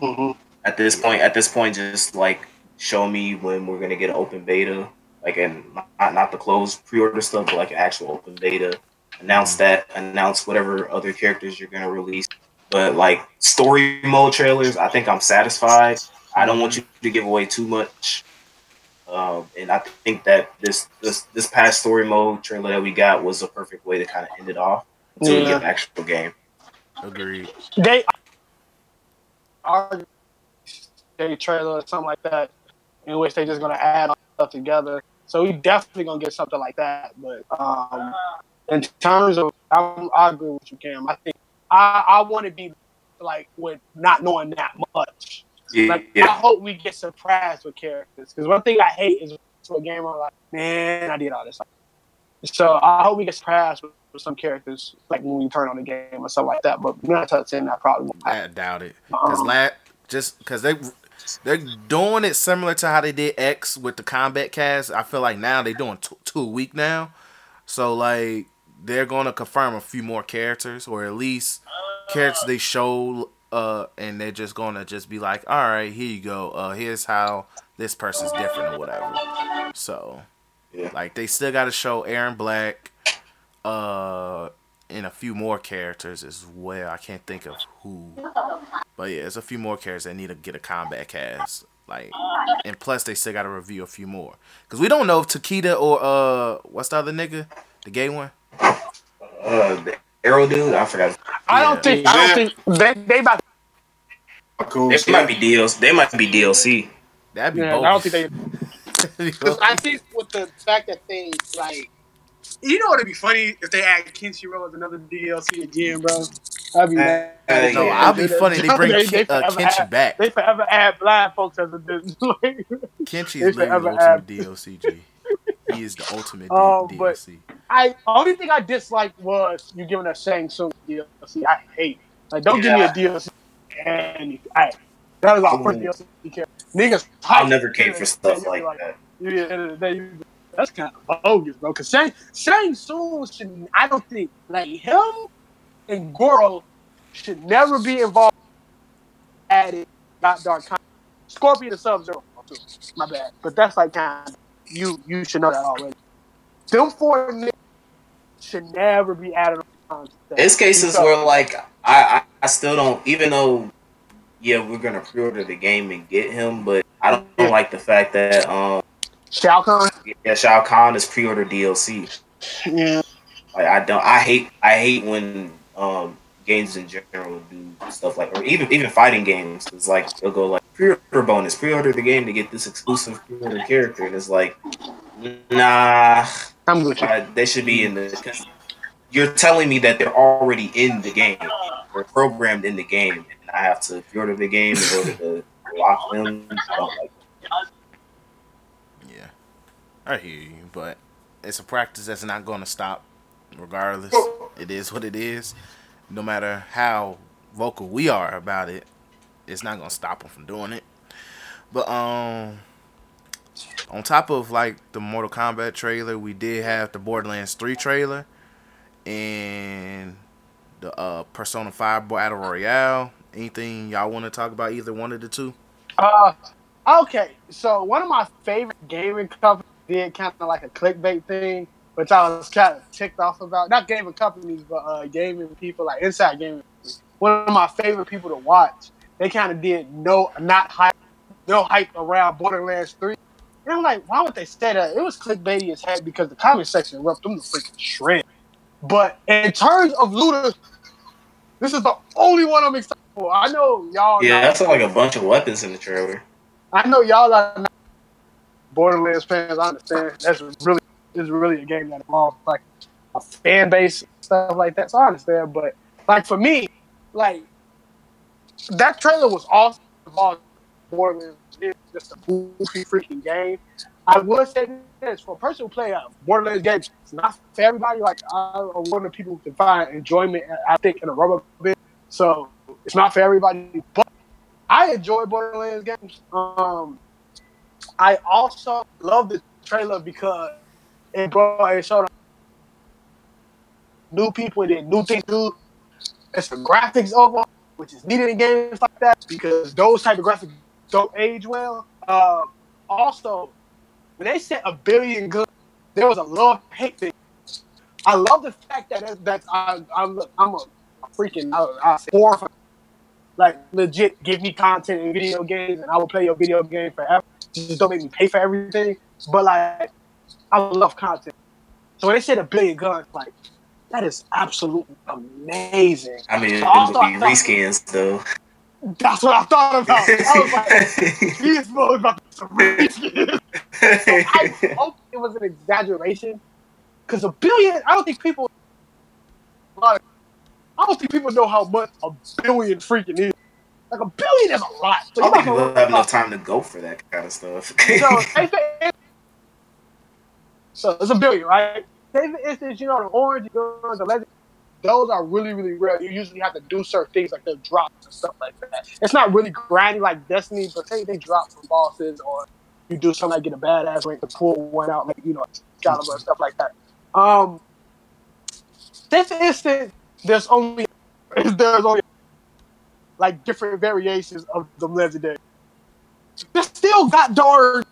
Mhm. At this point, at this point, just like show me when we're gonna get an open beta, like and not not the closed pre-order stuff, but like an actual open beta. Announce that. Announce whatever other characters you're gonna release. But like story mode trailers, I think I'm satisfied. I don't want you to give away too much. Um, and I think that this this this past story mode trailer that we got was a perfect way to kind of end it off to Yeah. get an actual game. Agreed. They are a trailer or something like that, in which they're just gonna add all stuff together. So we definitely gonna get something like that. But um, in terms of, I, I agree with you, Cam. I think I, I want to be like with not knowing that much. Yeah, Like I hope we get surprised with characters. Because one thing I hate is to a game I'm like, man, I did all this. So I hope we get surprised with, with some characters, like when we turn on the game or something like that. But we're not touching that problem. I doubt it. Cause Um, la- just because they they're doing it similar to how they did X with the combat cast. I feel like now they're doing two, two a week now, so like they're gonna confirm a few more characters or at least characters they show. Uh, and they're just gonna just be like, all right, here you go. Uh, here's how this person's different or whatever. So, Yeah. like they still got to show Erron Black, uh, and a few more characters as well. I can't think of who, but yeah, there's a few more characters that need to get a combat cast. Like, and plus they still got to review a few more because we don't know if Takeda or uh, what's the other nigga, the gay one. Uh, the Arrow dude, I forgot. I Yeah. don't think I don't think they they about Cool. They might be DLC. They might be DLC. That'd be yeah, I don't think they Because I think with the fact that they like, you know, it'd be funny if they add Kenshiro as another DLC again, bro. I'd be Uh, mad. no, yeah. I'll be funny. They bring They- Ken, they uh, Kenshi add- back. They forever add blind folks as a like, Kenshi is the ultimate add- DLC. G. He is the ultimate D- Oh, but- DLC. I only thing I disliked was you giving us Shang Tsung DLC. I hate. Like, don't give me a DLC. And I, that was our first DLC. character. Niggas, I'll never came for stuff You like that. you be- at the end of the day, that's kind of bogus, bro. Because Shang, Shang Tsung should, I don't think, like him and Goro should never be involved. Added, Not dark. Con- Scorpion and Sub Zero. My bad, but that's like kind. Of, you you should know that already. Them four niggas should never be added on. It's cases Because- where like I, I I still don't even though yeah we're gonna pre-order the game and get him, but I don't, don't like the fact that um Shao Kahn. yeah Shao Kahn is pre-order DLC. Yeah. Like I don't I hate I hate when um games in general do stuff like or even even fighting games. It's like they'll go like pre-order bonus, pre-order the game to get this exclusive pre-order character, and it's like nah. I'm you. Uh, they should be in the. You're telling me that they're already in the game, they're programmed in the game, I have to pre-order the game to lock them. Yeah, I hear you, but it's a practice that's not going to stop, regardless. It is what it is. No matter how vocal we are about it, it's not going to stop them from doing it. But um, on top of like the Mortal Kombat trailer, we did have the Borderlands 3 trailer and the uh, Persona 5 Battle Royale. Anything y'all want to talk about? Either one of the two? Uh, okay. So one of my favorite gaming companies did kind of like a clickbait thing, which I was kind of ticked off about. Not gaming companies, but uh, gaming people like inside gaming. One of my favorite people to watch. They kind of did no, not hype, no hype around Borderlands Three. And I'm like, why would they say that? It was clickbaity as heck because the comment section ripped them to freaking shred. But in terms of looters, this is the only one I'm excited for. I know y'all. Yeah, that's like a bunch of weapons in the trailer. I know y'all are not Borderlands fans. I understand. That's really is really a game that involves like a fan base stuff like that. So I understand. But like for me, like that trailer was awesome. Involved Borderlands is just a goofy freaking game. I would say this for a person who play a Borderlands game, it's not for everybody. Like I'm one of the people who can find enjoyment, I think, in a rubber bit. So it's not for everybody. But I enjoy Borderlands games. Um, I also love the trailer because it brought it showed new people and new things to. It's the graphics over, which is needed in games like that because those type of graphics don't age well. Uh, also, when they said a billion guns, there was a love hate thing. I love the fact that that's I, I'm I'm a freaking I, I like legit give me content in video games and I will play your video game forever. just don't make me pay for everything. But like, I love content. So when they said a billion guns, like that is absolutely amazing. I mean, So it would be reskins though. That's what I thought about. I was like, these boys about to reskins. I hope it was an exaggeration. Because a billion, I don't think people. I don't think people know how much a billion freaking is. Like a billion is a lot. So I don't think have enough time to go for that kind of stuff. So, so it's a billion, right? Say for instance, you know the orange the legend, those are really, really rare. You usually have to do certain things like the drops and stuff like that. It's not really grindy like Destiny, but say they drop from bosses or you do something like get a badass rank to pull one out, like you know, Excalibur and stuff like that. Um, for instance, there's only there's only like different variations of the legendary. They still got darn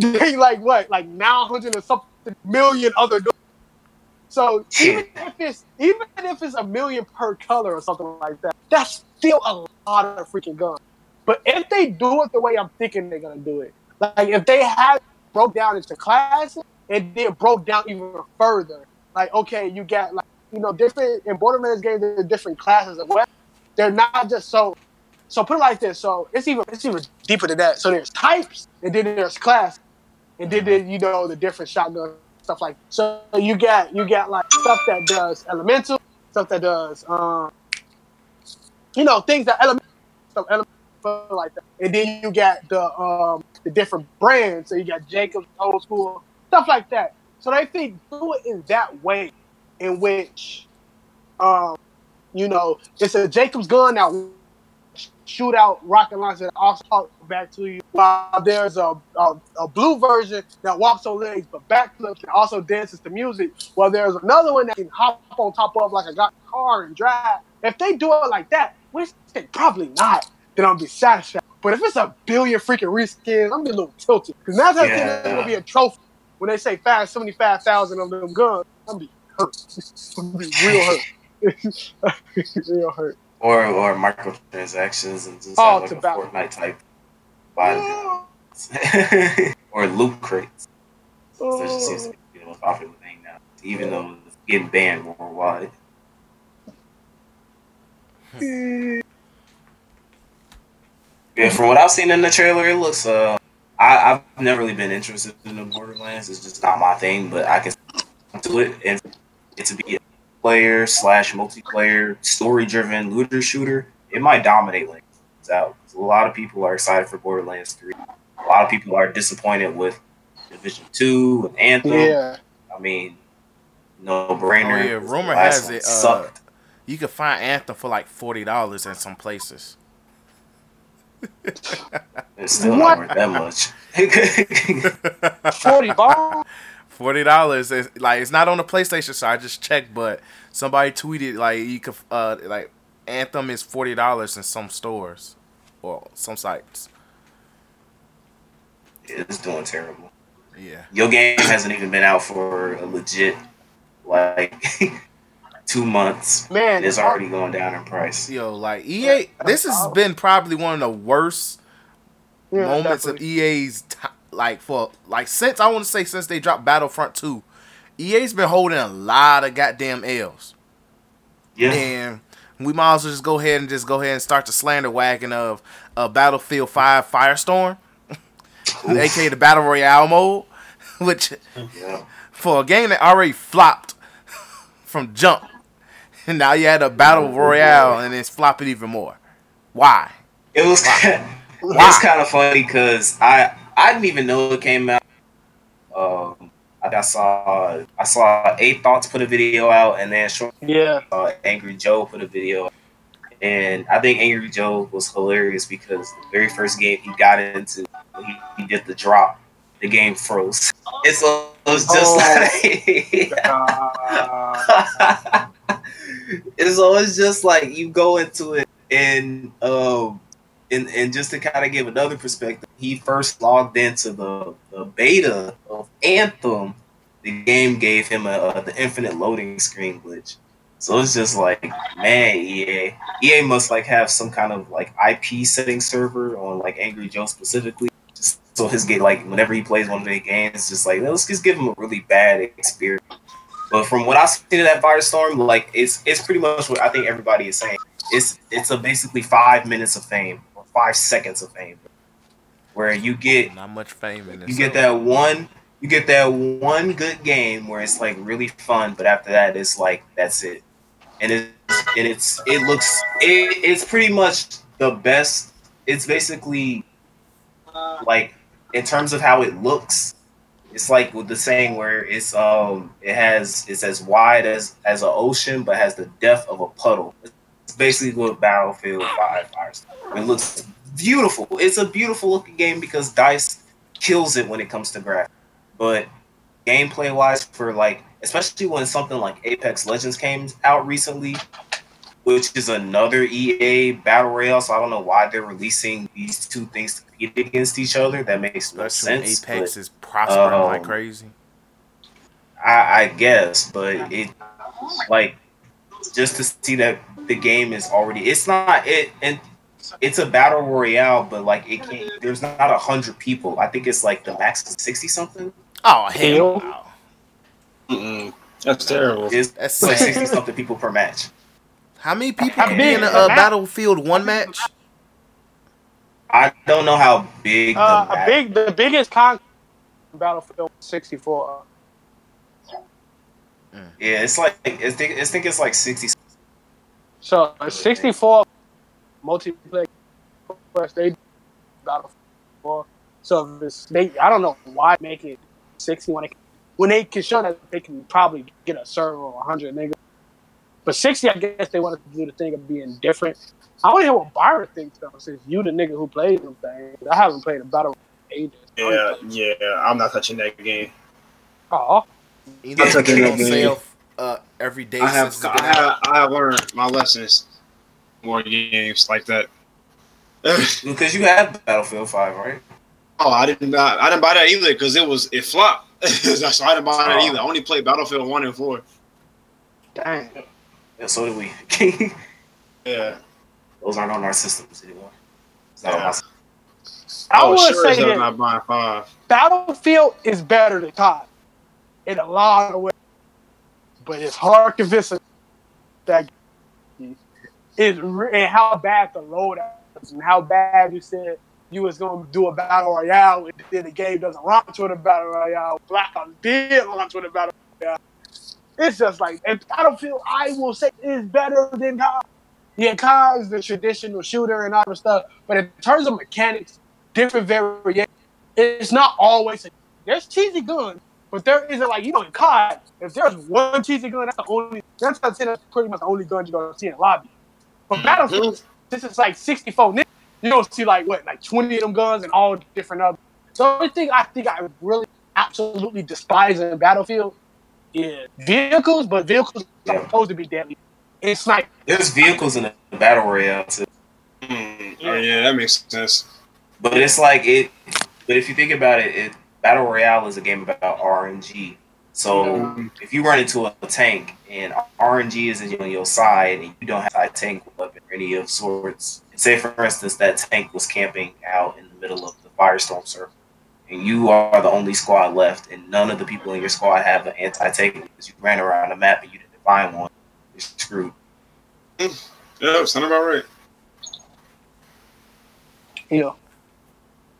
they like what, like nine hundred or something million other. So even if it's even if it's a million per color or something like that, that's still a lot of freaking guns. But if they do it the way I'm thinking they're gonna do it, like if they have broke down into classes and then broke down even further, like okay, you got like you know different in Borderlands games, there's different classes of weapons. They're not just so. So put it like this. So it's even it's even deeper than that. So there's types, and then there's class, and then you know the different shotgun stuff like. So you got you got like stuff that does elemental, stuff that does um, you know things that element stuff elemental like that, and then you got the um the different brands. So you got Jacobs, old school stuff like that. So they think do it in that way, in which um you know it's a Jacobs gun that shoot out rocket launcher that also talks back to you. While there's a, a, a blue version that walks on legs but backflips and also dances to music. While there's another one that can hop on top of like a car and drive. If they do it like that, which they probably not, then I'll be satisfied. But if it's a billion freaking reskins, I'm gonna be a little tilted. Because now that Yeah. gonna be a trophy when they say five seventy five thousand of them guns, I'm gonna be hurt. I'm gonna be real hurt. real hurt. or or microtransactions and just Oh, have like a battle. Fortnite type guns. or loot crates. So that just seems to be the most popular thing now, even though it's getting banned worldwide. Yeah, from what I've seen in the trailer, it looks. Uh, I, I've never really been interested in the Borderlands. It's just not my thing, but I can do it and it to be a player slash multiplayer story driven looter shooter. It might dominate like it's out. A lot of people are excited for Borderlands Three. A lot of people are disappointed with Division Two and Anthem. Yeah. I mean, no brainer. Oh yeah, rumor has one it. Uh, sucked. you can find Anthem for like forty dollars in some places. It's still What? not worth that much. Forty ball. Forty dollars is like it's not on the PlayStation, so I just checked. But somebody tweeted like you could uh like Anthem is forty dollars in some stores or some sites. it's doing terrible. Yeah, Your game hasn't even been out for a legit like two months. Man, it's already going down in price. yo, like EA. This has been probably one of the worst Yeah, moments definitely. of EA's t- like for like since I want to say since they dropped Battlefront two. EA's been holding a lot of goddamn L's. Yeah, And we might as well just go ahead and just go ahead and start the slander wagon of uh, Battlefield 5 Firestorm, aka the Battle Royale mode, which yeah. for a game that already flopped from jump, and now you had a Battle Royale and it's flopping even more. Why? It was it was kind of funny because I I didn't even know it came out. Um, I saw I saw Eight Thoughts put a video out, and then short Yeah. uh, Angry Joe put a video. out. And I think Angry Joe was hilarious because the very first game he got into, he, he did the drop. The game froze. It's it was just Uh, like it's always just like you go into it and um and, and just to kind of give another perspective, he first logged into the, the beta of Anthem. The game gave him a, uh the infinite loading screen glitch. So it's just like, man, EA, EA must like have some kind of like IP setting server on like Angry Joe specifically, just so his game like whenever he plays one of their games, just like let's just give him a really bad experience. But from what I've seen of that Firestorm, like it's it's pretty much what I think everybody is saying. It's it's a basically five minutes of fame five seconds of fame, where you get Not much fame in this. you get that one you get that one good game where it's like really fun, but after that it's like that's it. And it's and it's it looks it, it's pretty much the best. It's basically like in terms of how it looks, it's like with the saying where it's um it has it's as wide as as an ocean but has the depth of a puddle. It's basically what Battlefield Five Fires. It looks beautiful. It's a beautiful looking game because Dice kills it when it comes to graphics. But gameplay wise, for like especially when something like Apex Legends came out recently, which is another EA battle royale. So I don't know why they're releasing these two things to compete against each other. That makes no Especially sense. Apex but is prospering um, like crazy. I, I guess, but it like just to see that the game is already it's not it and it's a battle royale, but like it can't. There's not a hundred people. I think it's like the max is sixty something. Oh hell, Hell. no. Mm-mm. That's terrible. It's That's like sixty something people per match. How many people How can be in a is uh. Battlefield one match? I don't know how big the Uh, a big, the biggest con Battlefield 64. Yeah, it's like it's think think it's like sixty. So a 64 multiplayer quest they Battlefield 4. So if it's they, I don't know why make it 60 when they when they can show that they can probably get a server of 100 niggas. But 60, I guess they wanted to do the thing of being different. I want to hear what Byron thinks though, since you the nigga who plays them things. I haven't played a battle in ages. Yeah, yeah. I'm not touching that game. Oh, You know, I'm taking it's that on game. sale uh, every day I have, since I have, I have learned my lessons. More games like that. Because you have Battlefield Five, right? oh, I didn't, buy, I didn't buy that either because it was it flopped. so I didn't buy that Oh. either. I only played Battlefield one and four. dang. Yeah, so did we. Yeah, Those aren't on our systems anymore. It's not on Yeah. my system. I was would sure as say that not buying five. Battlefield is better than COD in a lot of ways, but it's hard convincing that is and how bad the loadout is and how bad you said you was gonna do a battle royale and then the game doesn't launch with a battle royale. Black Ops did launch with a battle royale. It's just like and Battlefield, I will say, is better than COD. Yeah, COD is the traditional shooter and all that stuff, but in terms of mechanics, different variations it's not always there's cheesy guns, but there isn't like you know in COD. If there's one cheesy gun, that's the only that's that's pretty much the only gun you're gonna see in the lobby. But Battlefield, this is like 64 niggas. You don't see like what like 20 of them guns and all different other. So the only thing I think I really absolutely despise in Battlefield is vehicles, but vehicles are Yeah. supposed to be deadly. It's like There's vehicles in the battle royale too, Mm, oh yeah, that makes sense. but it's like it. But if you think about it, it battle royale is a game about RNG. So Mhm. if you run into a tank and RNG is on your side and you don't have a tank weapon or any of sorts, say for instance that tank was camping out in the middle of the firestorm circle, and you are the only squad left, and none of the people in your squad have an anti-tank because you ran around the map and you didn't find one, you're screwed. Yeah, sound about right. you know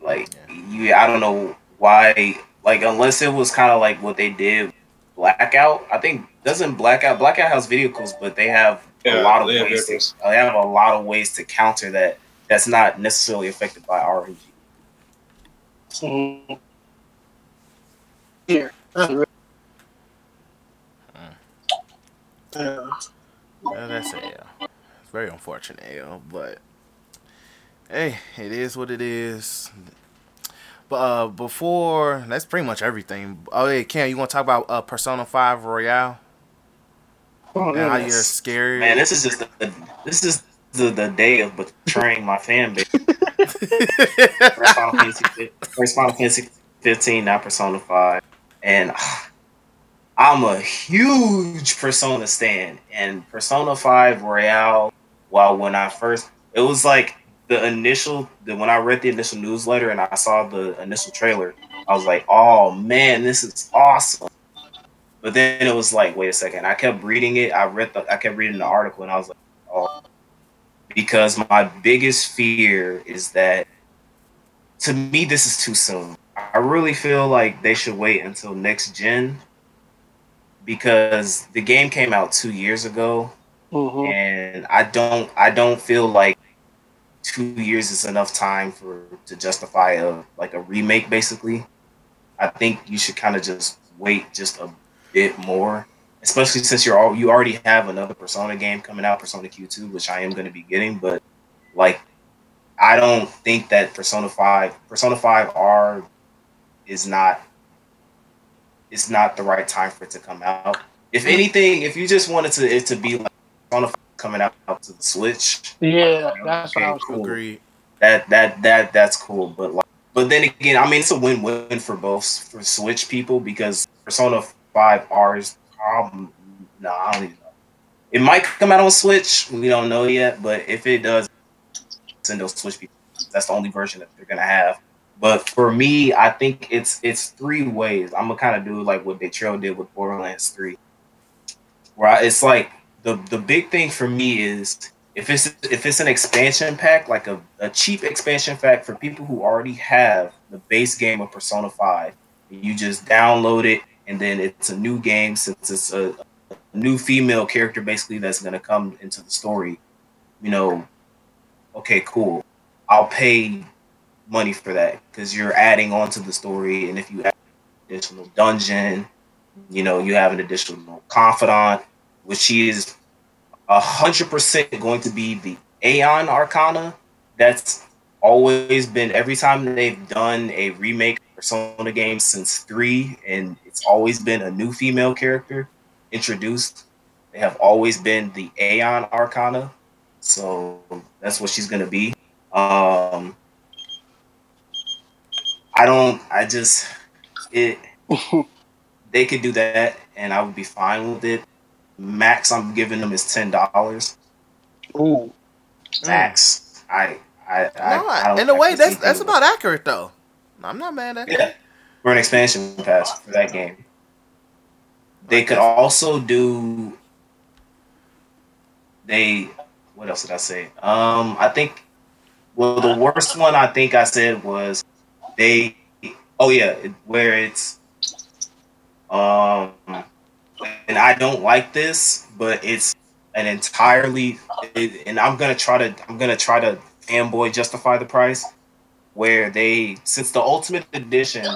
Like you, I don't know why. Like unless it was kind of like what they did, blackout. I think doesn't blackout blackout has vehicles, but they have Yeah, a lot of they have ways. To, they have a lot of ways to counter that. That's not necessarily affected by RNG. Mhm. Here. Uh, Yeah. Yeah, that's a L. It's very unfortunate L, but hey, it is what it is. But uh, before that's pretty much everything. Oh yeah, Cam, you want to talk about uh, Persona Five Royale Oh, and how yeah. you're scared? Man, this is just the, this is the, the day of betraying my fan base. First Final Fantasy, first Final Fantasy 15, not Persona 5. And ah, I'm a huge Persona stan. And Persona 5 Royale, while when I first, it was like the initial the when I read the initial newsletter and I saw the initial trailer, I was like, oh man, this is awesome. But then it was like, wait a second. I kept reading it. I read the I kept reading the article and I was like, oh because my biggest fear is that to me this is too soon. I really feel like they should wait until next gen because the game came out two years ago, Mhm. and I don't I don't feel like two years is enough time for to justify a like a remake. Basically, I think you should kind of just wait just a bit more, especially since you're all you already have another Persona game coming out, Persona Q2, which I am going to be getting, but like. I don't think that Persona 5 Persona 5 R is not it's not the right time for it to come out. If mm. anything, if you just wanted to it to be like Persona 5 coming out to the Switch, Yeah, that's what I was cool. Agreed. that that that that's cool. But like, but then again, I mean, it's a win-win for both for Switch people because Persona Five R is um, no, I don't even know. It might come out on Switch. We don't know yet, but if it does, send those Switch people. That's the only version that they're gonna have. But for me, I think it's it's three ways. I'm gonna kind of do like what Betrayal did with Borderlands Three, where I, it's like the the big thing for me is if it's if it's an expansion pack, like a, a cheap expansion pack for people who already have the base game of Persona 5, you just download it and then it's a new game since it's a, a new female character basically that's gonna come into the story, you know, okay, cool. I'll pay money for that because you're adding on to the story and if you add additional dungeon, you know, you have an additional confidant, which is a hundred percent going to be the Aeon Arcana. That's always been every time they've done a remake of Persona game since three, and it's always been a new female character introduced. They have always been the Aeon Arcana, so that's what she's gonna be. Um, I don't. I just it. they could do that, and I would be fine with it. Max, I'm giving them is ten dollars. Ooh. Max, I, I, I, no, I don't in a way, that's that's people- about accurate though. I'm not mad at that. yeah for an expansion pass for that game. They could also do. They, what else did I say? Um, I think. Well, the worst one I think I said was they. Oh yeah, where it's. Um, and I don't like this, but it's an entirely. It, and I'm gonna try to. I'm gonna try to fanboy justify the price where they since the ultimate edition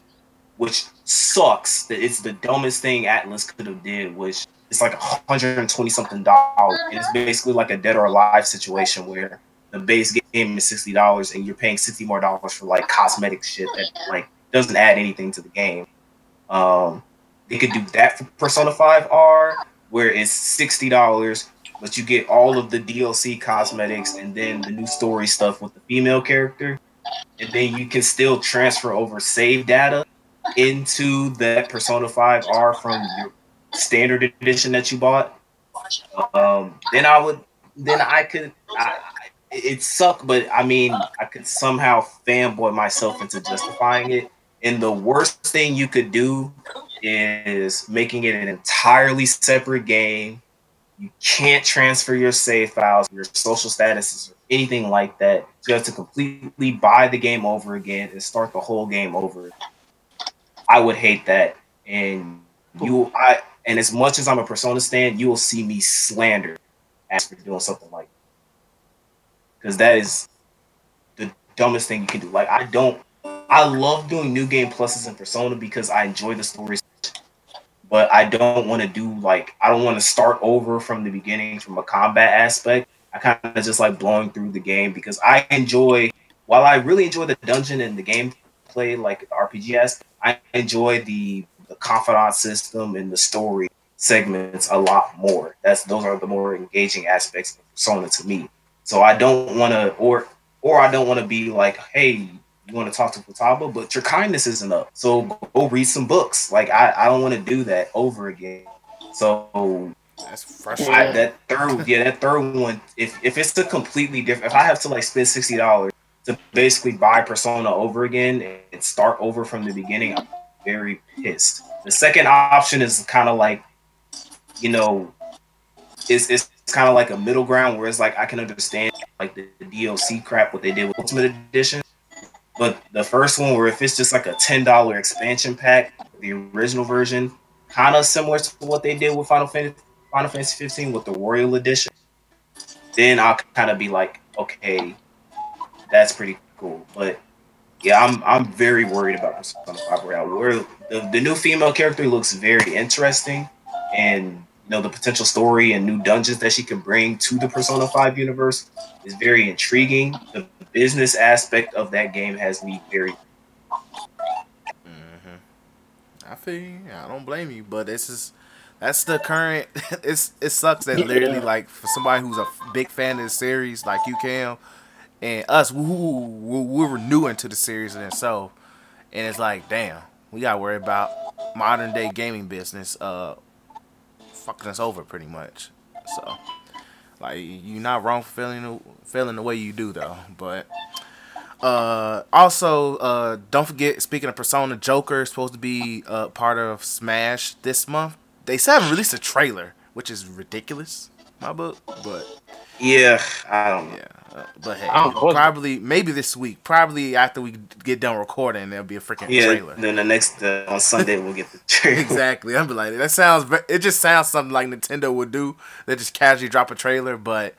which sucks that it's the dumbest thing Atlus could have did which it's like 120 something dollars it's basically like a dead or alive situation where the base game is $60 and you're paying 60 more dollars for like cosmetic shit that like doesn't add anything to the game um they could do that for persona 5r where it's $60 but you get all of the dlc cosmetics and then the new story stuff with the female character and then you can still transfer over save data into that Persona 5R from your standard edition that you bought. Um, then I would, then I could, I, it sucked, but I mean, I could somehow fanboy myself into justifying it. And the worst thing you could do is making it an entirely separate game. You can't transfer your save files, your social statuses, or anything like that. You have to completely buy the game over again and start the whole game over. I would hate that. And you I and as much as I'm a persona stan, you will see me slander for doing something like that. because that is the dumbest thing you can do. Like I don't I love doing new game pluses in Persona because I enjoy the stories, but I don't want to do like I don't want to start over from the beginning from a combat aspect. I kind of just like blowing through the game because I enjoy while I really enjoy the dungeon and the gameplay, like RPGs, I enjoy the the confidant system and the story segments a lot more. That's those are the more engaging aspects of Persona to me. So I don't want to, or or I don't want to be like, hey, you want to talk to Futaba, but your kindness isn't up. So go read some books. Like I, I don't want to do that over again. So That's fresh. I, that third, yeah, that third one. If if it's a completely different, if I have to like spend sixty dollars to basically buy Persona over again and start over from the beginning, I'm very pissed. The second option is kind of like, you know, it's it's kind of like a middle ground where it's like I can understand like the, the DLC crap what they did with Ultimate Edition, but the first one where if it's just like a ten dollar expansion pack, the original version, kind of similar to what they did with Final Fantasy Final Fantasy 15 with the Royal Edition, then I'll kind of be like, okay, that's pretty cool. But yeah, I'm I'm very worried about Persona 5 Royal. Where the, the new female character looks very interesting, and you know the potential story and new dungeons that she can bring to the Persona 5 universe is very intriguing. The business aspect of that game has me very hmm I feel you. I don't blame you, but this is that's the current. It's it sucks that literally like for somebody who's a big fan of the series like you Cam and us who who- who- we're new into the series in itself, and it's like damn, we gotta worry about modern day gaming business uh fucking us over pretty much. So like you're not wrong for feeling the- feeling the way you do though, but. Uh, also, uh, don't forget. Speaking of Persona, Joker is supposed to be uh, part of Smash this month. They still haven't released a trailer, which is ridiculous. My book, but yeah. I don't know. yeah, uh, but hey, I don't know what- probably maybe this week, probably after we get done recording, there'll be a freaking Yeah. trailer. Then the next uh, on Sunday we'll get the trailer. exactly. I'm be like, that sounds. It just sounds something like Nintendo would do. They just casually drop a trailer, but.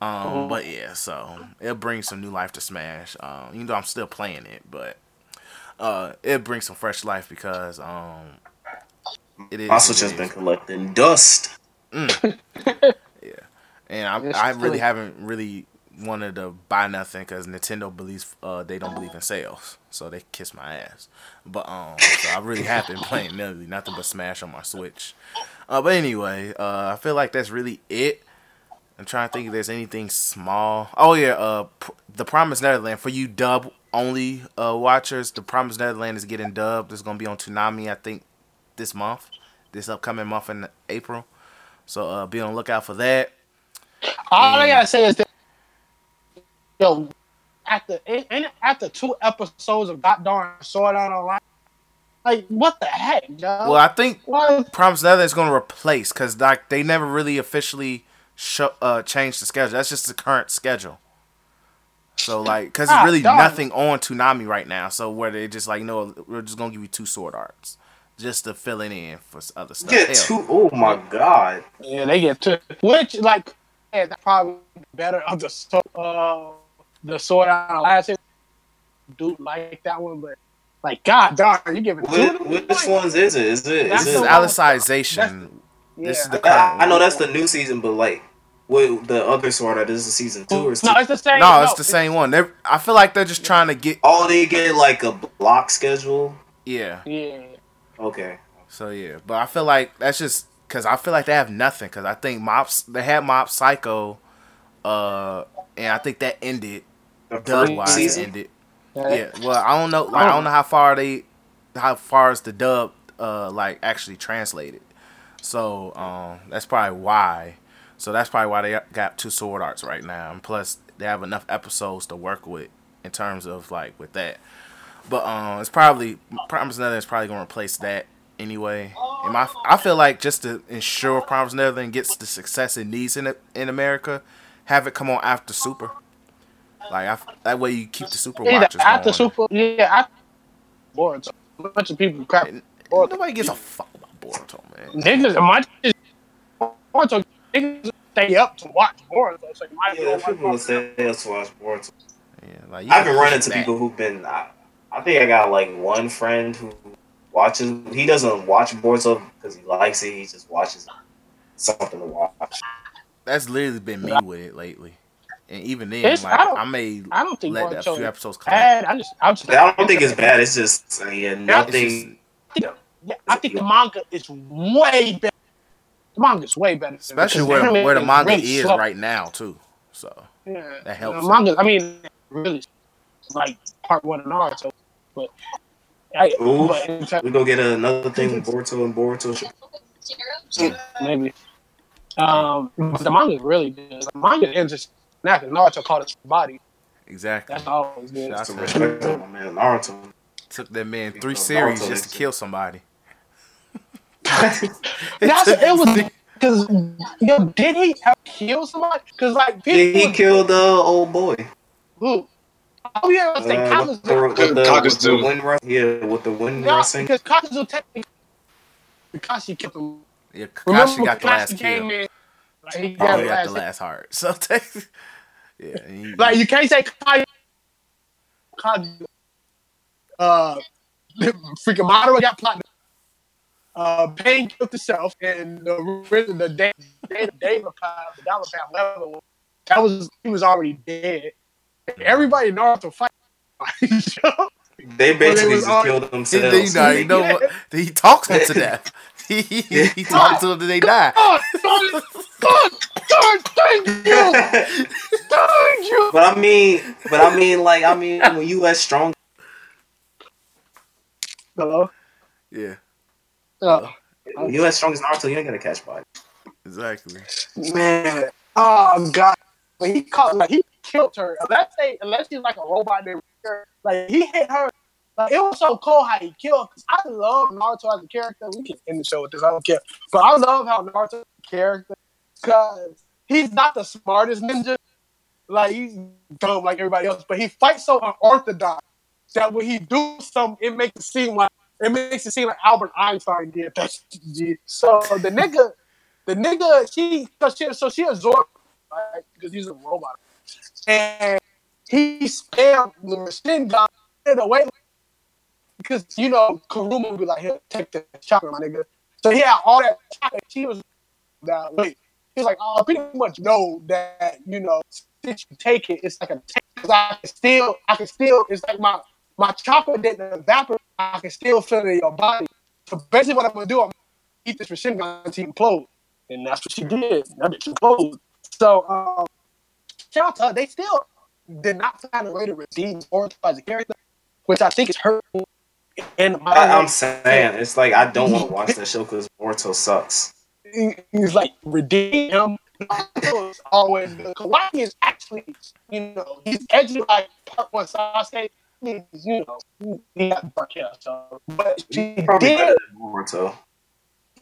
Um, Mhm. but yeah, so it'll bring some new life to Smash. Um, even though I'm still playing it, but uh, it brings some fresh life because um, it is. My Switch it has is. been collecting dust. Yeah. And I, I really haven't really wanted to buy nothing because Nintendo believes uh, they don't believe in sales, so they kiss my ass. But um, so I really have been playing literally nothing but Smash on my Switch. Uh, but anyway, uh, I feel like that's really it. I'm trying to think if there's anything small. Oh yeah, uh, P- the Promised Neverland for you dub only uh watchers. The Promised Neverland is getting dubbed. It's gonna be on Toonami, I think, this month, this upcoming month in April. So uh, be on the lookout for that. All I Mm. gotta say is that, yo, after ain't it after two episodes of God darn Sword Art Online, like what the heck, yo? Well, I think Why- Promised Neverland is going to replace because like they never really officially show, uh changed the schedule. That's just the current schedule. So like, because it's really darn. nothing on Toonami right now. So where they just like, no, we're just gonna give you two sword arts, just to fill it in for other stuff. Get Hell, two oh my god. Yeah, they get two. Which like, yeah, that's probably better of the so- uh the Sword Art Online. series. Dude, like that one, but like, God darn, you giving two? Which, of which ones is it? Is it? That's Is This it is the like, one- Alicization. Yeah. This is the I, current. I know that's the new season, but like, what the other Sword Art? This is season two or no, it's the same. No, it's the same one. They're, I feel like they're just trying to get. Oh, they get like a block schedule. Yeah. Yeah. Okay. So yeah, but I feel like that's just because I feel like they have nothing. Because I think Mops they had Mob Psycho, uh, and I think that ended The dub first wise season. ended. Yeah. Yeah, well, I don't know. Like, I don't know how far they, how far is the dub, uh, like actually translated. So, um, that's probably why. So that's probably why they got two sword arts right now, and plus they have enough episodes to work with in terms of like with that. But um, it's probably Promise Neverlands is probably gonna replace that anyway. And my, I feel like just to ensure Promise Neverlands gets the success it needs in in America, have it come on after Super. Like I, that way you keep the Super Either watchers after going. Super, yeah, after Boruto. A bunch of people crap. Boruto. Nobody gives a fuck about Boruto, man. Niggas, much as Boruto, niggas stay up to watch Boruto, so you might Yeah, people will Boruto. say that's watch Boruto. Yeah, like I've been running push into people who've been. I, I think I got like one friend who watches. He doesn't watch Boruto because he likes it. He just watches something to watch. That's literally been me with it lately, and even then, It's- like I don't- I may I don't think let a Boruto few episodes come. bad. I just, I just, I don't think it's bad. It's just yeah, nothing. Yeah, I think the manga is way better. The manga's way better, Especially where anime where the manga really is slow. right now too. So Yeah, that helps The manga, I mean, really, like part one of Naruto, but. I, Ooh. but in ter- We go get another thing with Boruto and Boruto. maybe Um, but the manga is really good. The manga ends just now because Naruto caught his body. Exactly. That's always good. Shout out to respect to my man Naruto. Took that man three series is- just to kill somebody. That's it was because yo, did he ever kill somebody? Because like did he kill the old boy. who oh yeah, let's say Uh, with, the, Kakuzu. with, the, with the Kakuzu. wind rust. Yeah, with the wind Yeah, rusting. because Kakuzu technically Kakashi killed him. Yeah, Remember Kakashi when got the last Kakashi came kill. in? Like, he Oh, got he the got the last- last heart. So take, yeah, he- Like you can't say Kakashi. Kakashi uh, freaking Madara got platinum. Uh, Pain killed himself, and the the the day the David Pound, the Dollar Pound level, that was he was already dead. And everybody in Naruto fight. They basically was just all- killed he, themselves. he, know, he, know what, he talks them to death. He, he, he talks to them till they die. God, God, God, God, thank you, thank you. But I mean, but I mean, like, I mean, when you as strong, Hello. Yeah, Uh, when you as strong as Naruto, you ain't gonna catch body. exactly. man, oh god, but he caught like he killed her. Unless they, unless she's like a robot, they like he hit her. Like it was so cool how he killed. Cause I love Naruto as a character. We can end the show with this. I don't care, but I love how Naruto character because he's not the smartest ninja. Like he's dumb like everybody else, but he fights so unorthodox that when he do something, it makes it seem like it makes it seem like Albert Einstein did that. So the nigga, the nigga, she, so she, so she absorbed, right? Because he's a robot, and he spammed the Rasengan in a way because you know Kurama would be like, "Here, take the chakra, my nigga." So had all that chakra. She was that wait. He's like, "Oh, I pretty much know that you know since you take it, it's like a. 'Cause I can still, I can still, it's like my my chakra didn't evaporate. I can still feel it in your body. So basically, what I'm gonna do, I'm gonna eat this Rasengan to implode, and that's what she did. That bitch imploded. So, um, shout out to her. They still did not find a way to redeem Boruto as a character, which I think is hurtful. And my, I, I'm saying it's like I don't want to watch that show because Boruto sucks. he's like redeem him. Always. Kawaki is actually, you know, he's edgy like part one Sasuke. You know, he got dark hair, so but she Probably did Boruto.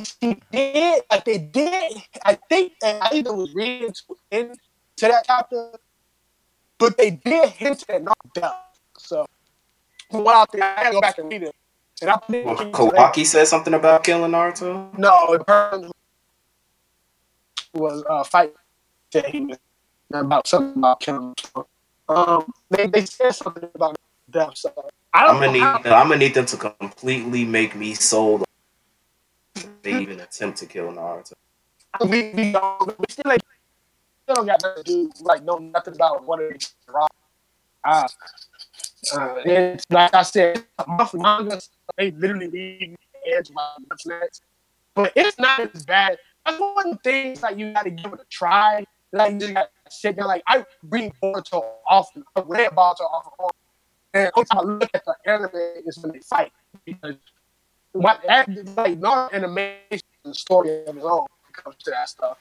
she did like they did. I think and I either was reading to into that chapter, but they did hint at not death. What I think, I gotta go back and read it. And I think Well, Kawaki said something about killing Naruto. no, the person was uh, fighting that he was about something about killing. Um, they they said something about death. So I don't I'm gonna need how- I'm gonna need them to completely make me sold. They even attempt to kill Naruto. we, we don't, we still, like, still don't got nothing to do, like, know nothing about what it is. Wrong. Uh, it's like I said, monthly manga, they literally read edge my next. But it's not as bad. That's one of the things like you got to give it a try. Like you just got to sit there. Like I read Boruto often. I read Boruto often. And every time I look at the anime is when they fight because what that like not animation is story of its own when it comes to that stuff.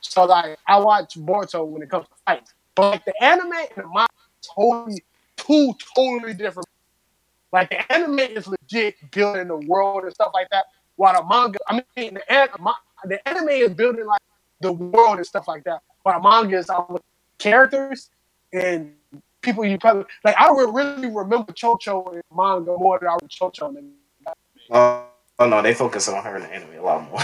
So like I watch Boruto when it comes to fights, but like the anime and the manga totally two totally different. Like the anime is legit building the world and stuff like that, while the manga, I mean the the anime is building like the world and stuff like that, while the manga is all characters and people you probably like. I don't really remember Chocho in manga more than I remember Chocho in Oh, oh no, they focus on her in the anime a lot more.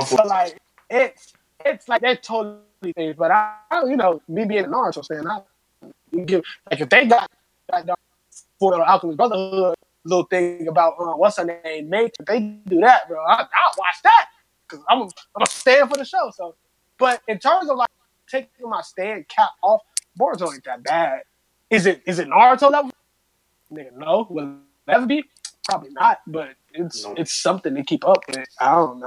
so like it's it's like that totally things. But I, you know, me being a Naruto fan, I you give like if they got that for the Alchemist Brotherhood little thing about uh, what's her name, Nate, if they do that, bro, I, I'll watch that because I'm I'm a stand for the show. So, but in terms of like taking my stand cap off, Boruto ain't that bad. Is it is it Naruto level? Nigga, no. Will it ever be? Probably not. But it's No. it's something to keep up with. I don't know.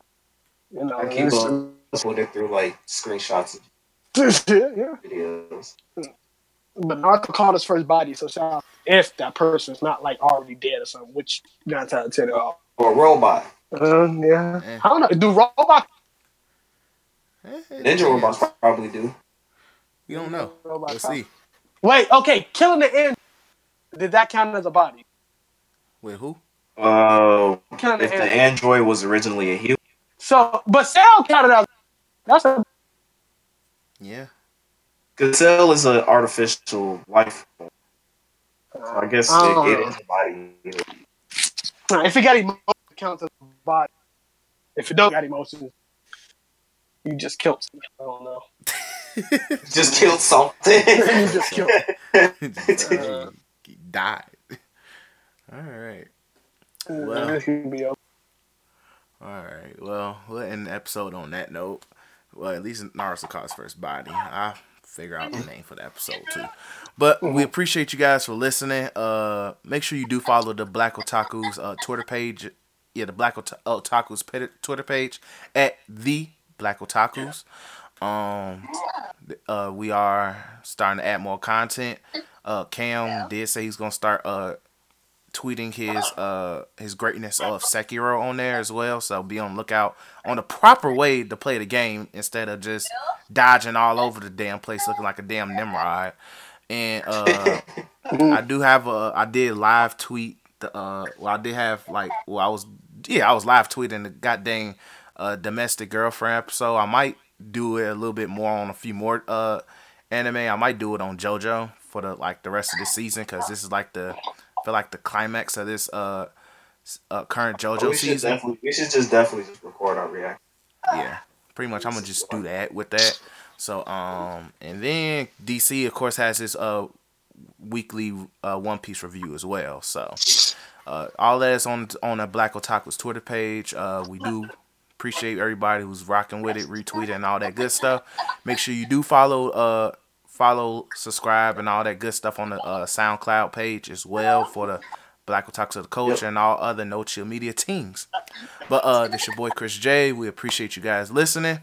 You know, I keep it's- on putting through like screenshots of yeah. videos. But Naruto called his first body, so shout out if that person's not like already dead or something, which nine times out of ten they are. Or a robot. Uh, yeah. Eh. I don't know. Do robot Eh, eh, Ninja robots probably do. We don't know. Robot We'll see. Wait, okay, killing the end. Did that count as a body? Wait, who? Uh, if the the end. android was originally a human, So, but Cell counted as. That's a. Yeah. Because Cell is an artificial life form. So I guess Oh. it, it is a body. If it got emotions, it counts as a body. If it don't got emotions, you just killed something. I don't know. Just killed something. you just killed. Uh, he died. All right. Well. Well, this could be okay. All right. Well, we'll end the episode on that note. Well, at least Naruto caught his first body. I'll figure out the name for the episode too. But we appreciate you guys for listening. Uh, make sure you do follow the Black Otaku's uh, Twitter page. Yeah, the Black Ota- Otaku's Twitter page at the Black Otaku's. Um, uh, we are starting to add more content. Uh, Cam did say he's gonna start uh tweeting his uh his greatness of Sekiro on there as well. So be on the lookout on the proper way to play the game instead of just dodging all over the damn place looking like a damn Nimrod. And uh I do have a I did live tweet the uh well I did have like well I was yeah I was live tweeting the goddamn uh domestic girlfriend episode. I might do it a little bit more on a few more uh anime. I might do it on JoJo for the like the rest of the season because this is like the feel like the climax of this uh, uh current JoJo we season. we should just definitely just record our reaction. Yeah, pretty much. I'm gonna just do that with that. So um, and then DC of course has his uh weekly uh One Piece review as well. So uh, all that is on on the Black Otaku's Twitter page. Uh, we do appreciate everybody who's rocking with it, retweeting all that good stuff. Make sure you do follow uh follow, subscribe, and all that good stuff on the uh, SoundCloud page as well for the Black Otakus of the Culture and all other No Chill Media teams. But uh, this your boy Chris J. We appreciate you guys listening.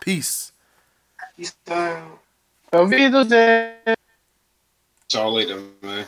Peace. Peace out. Auf Y'all later, man.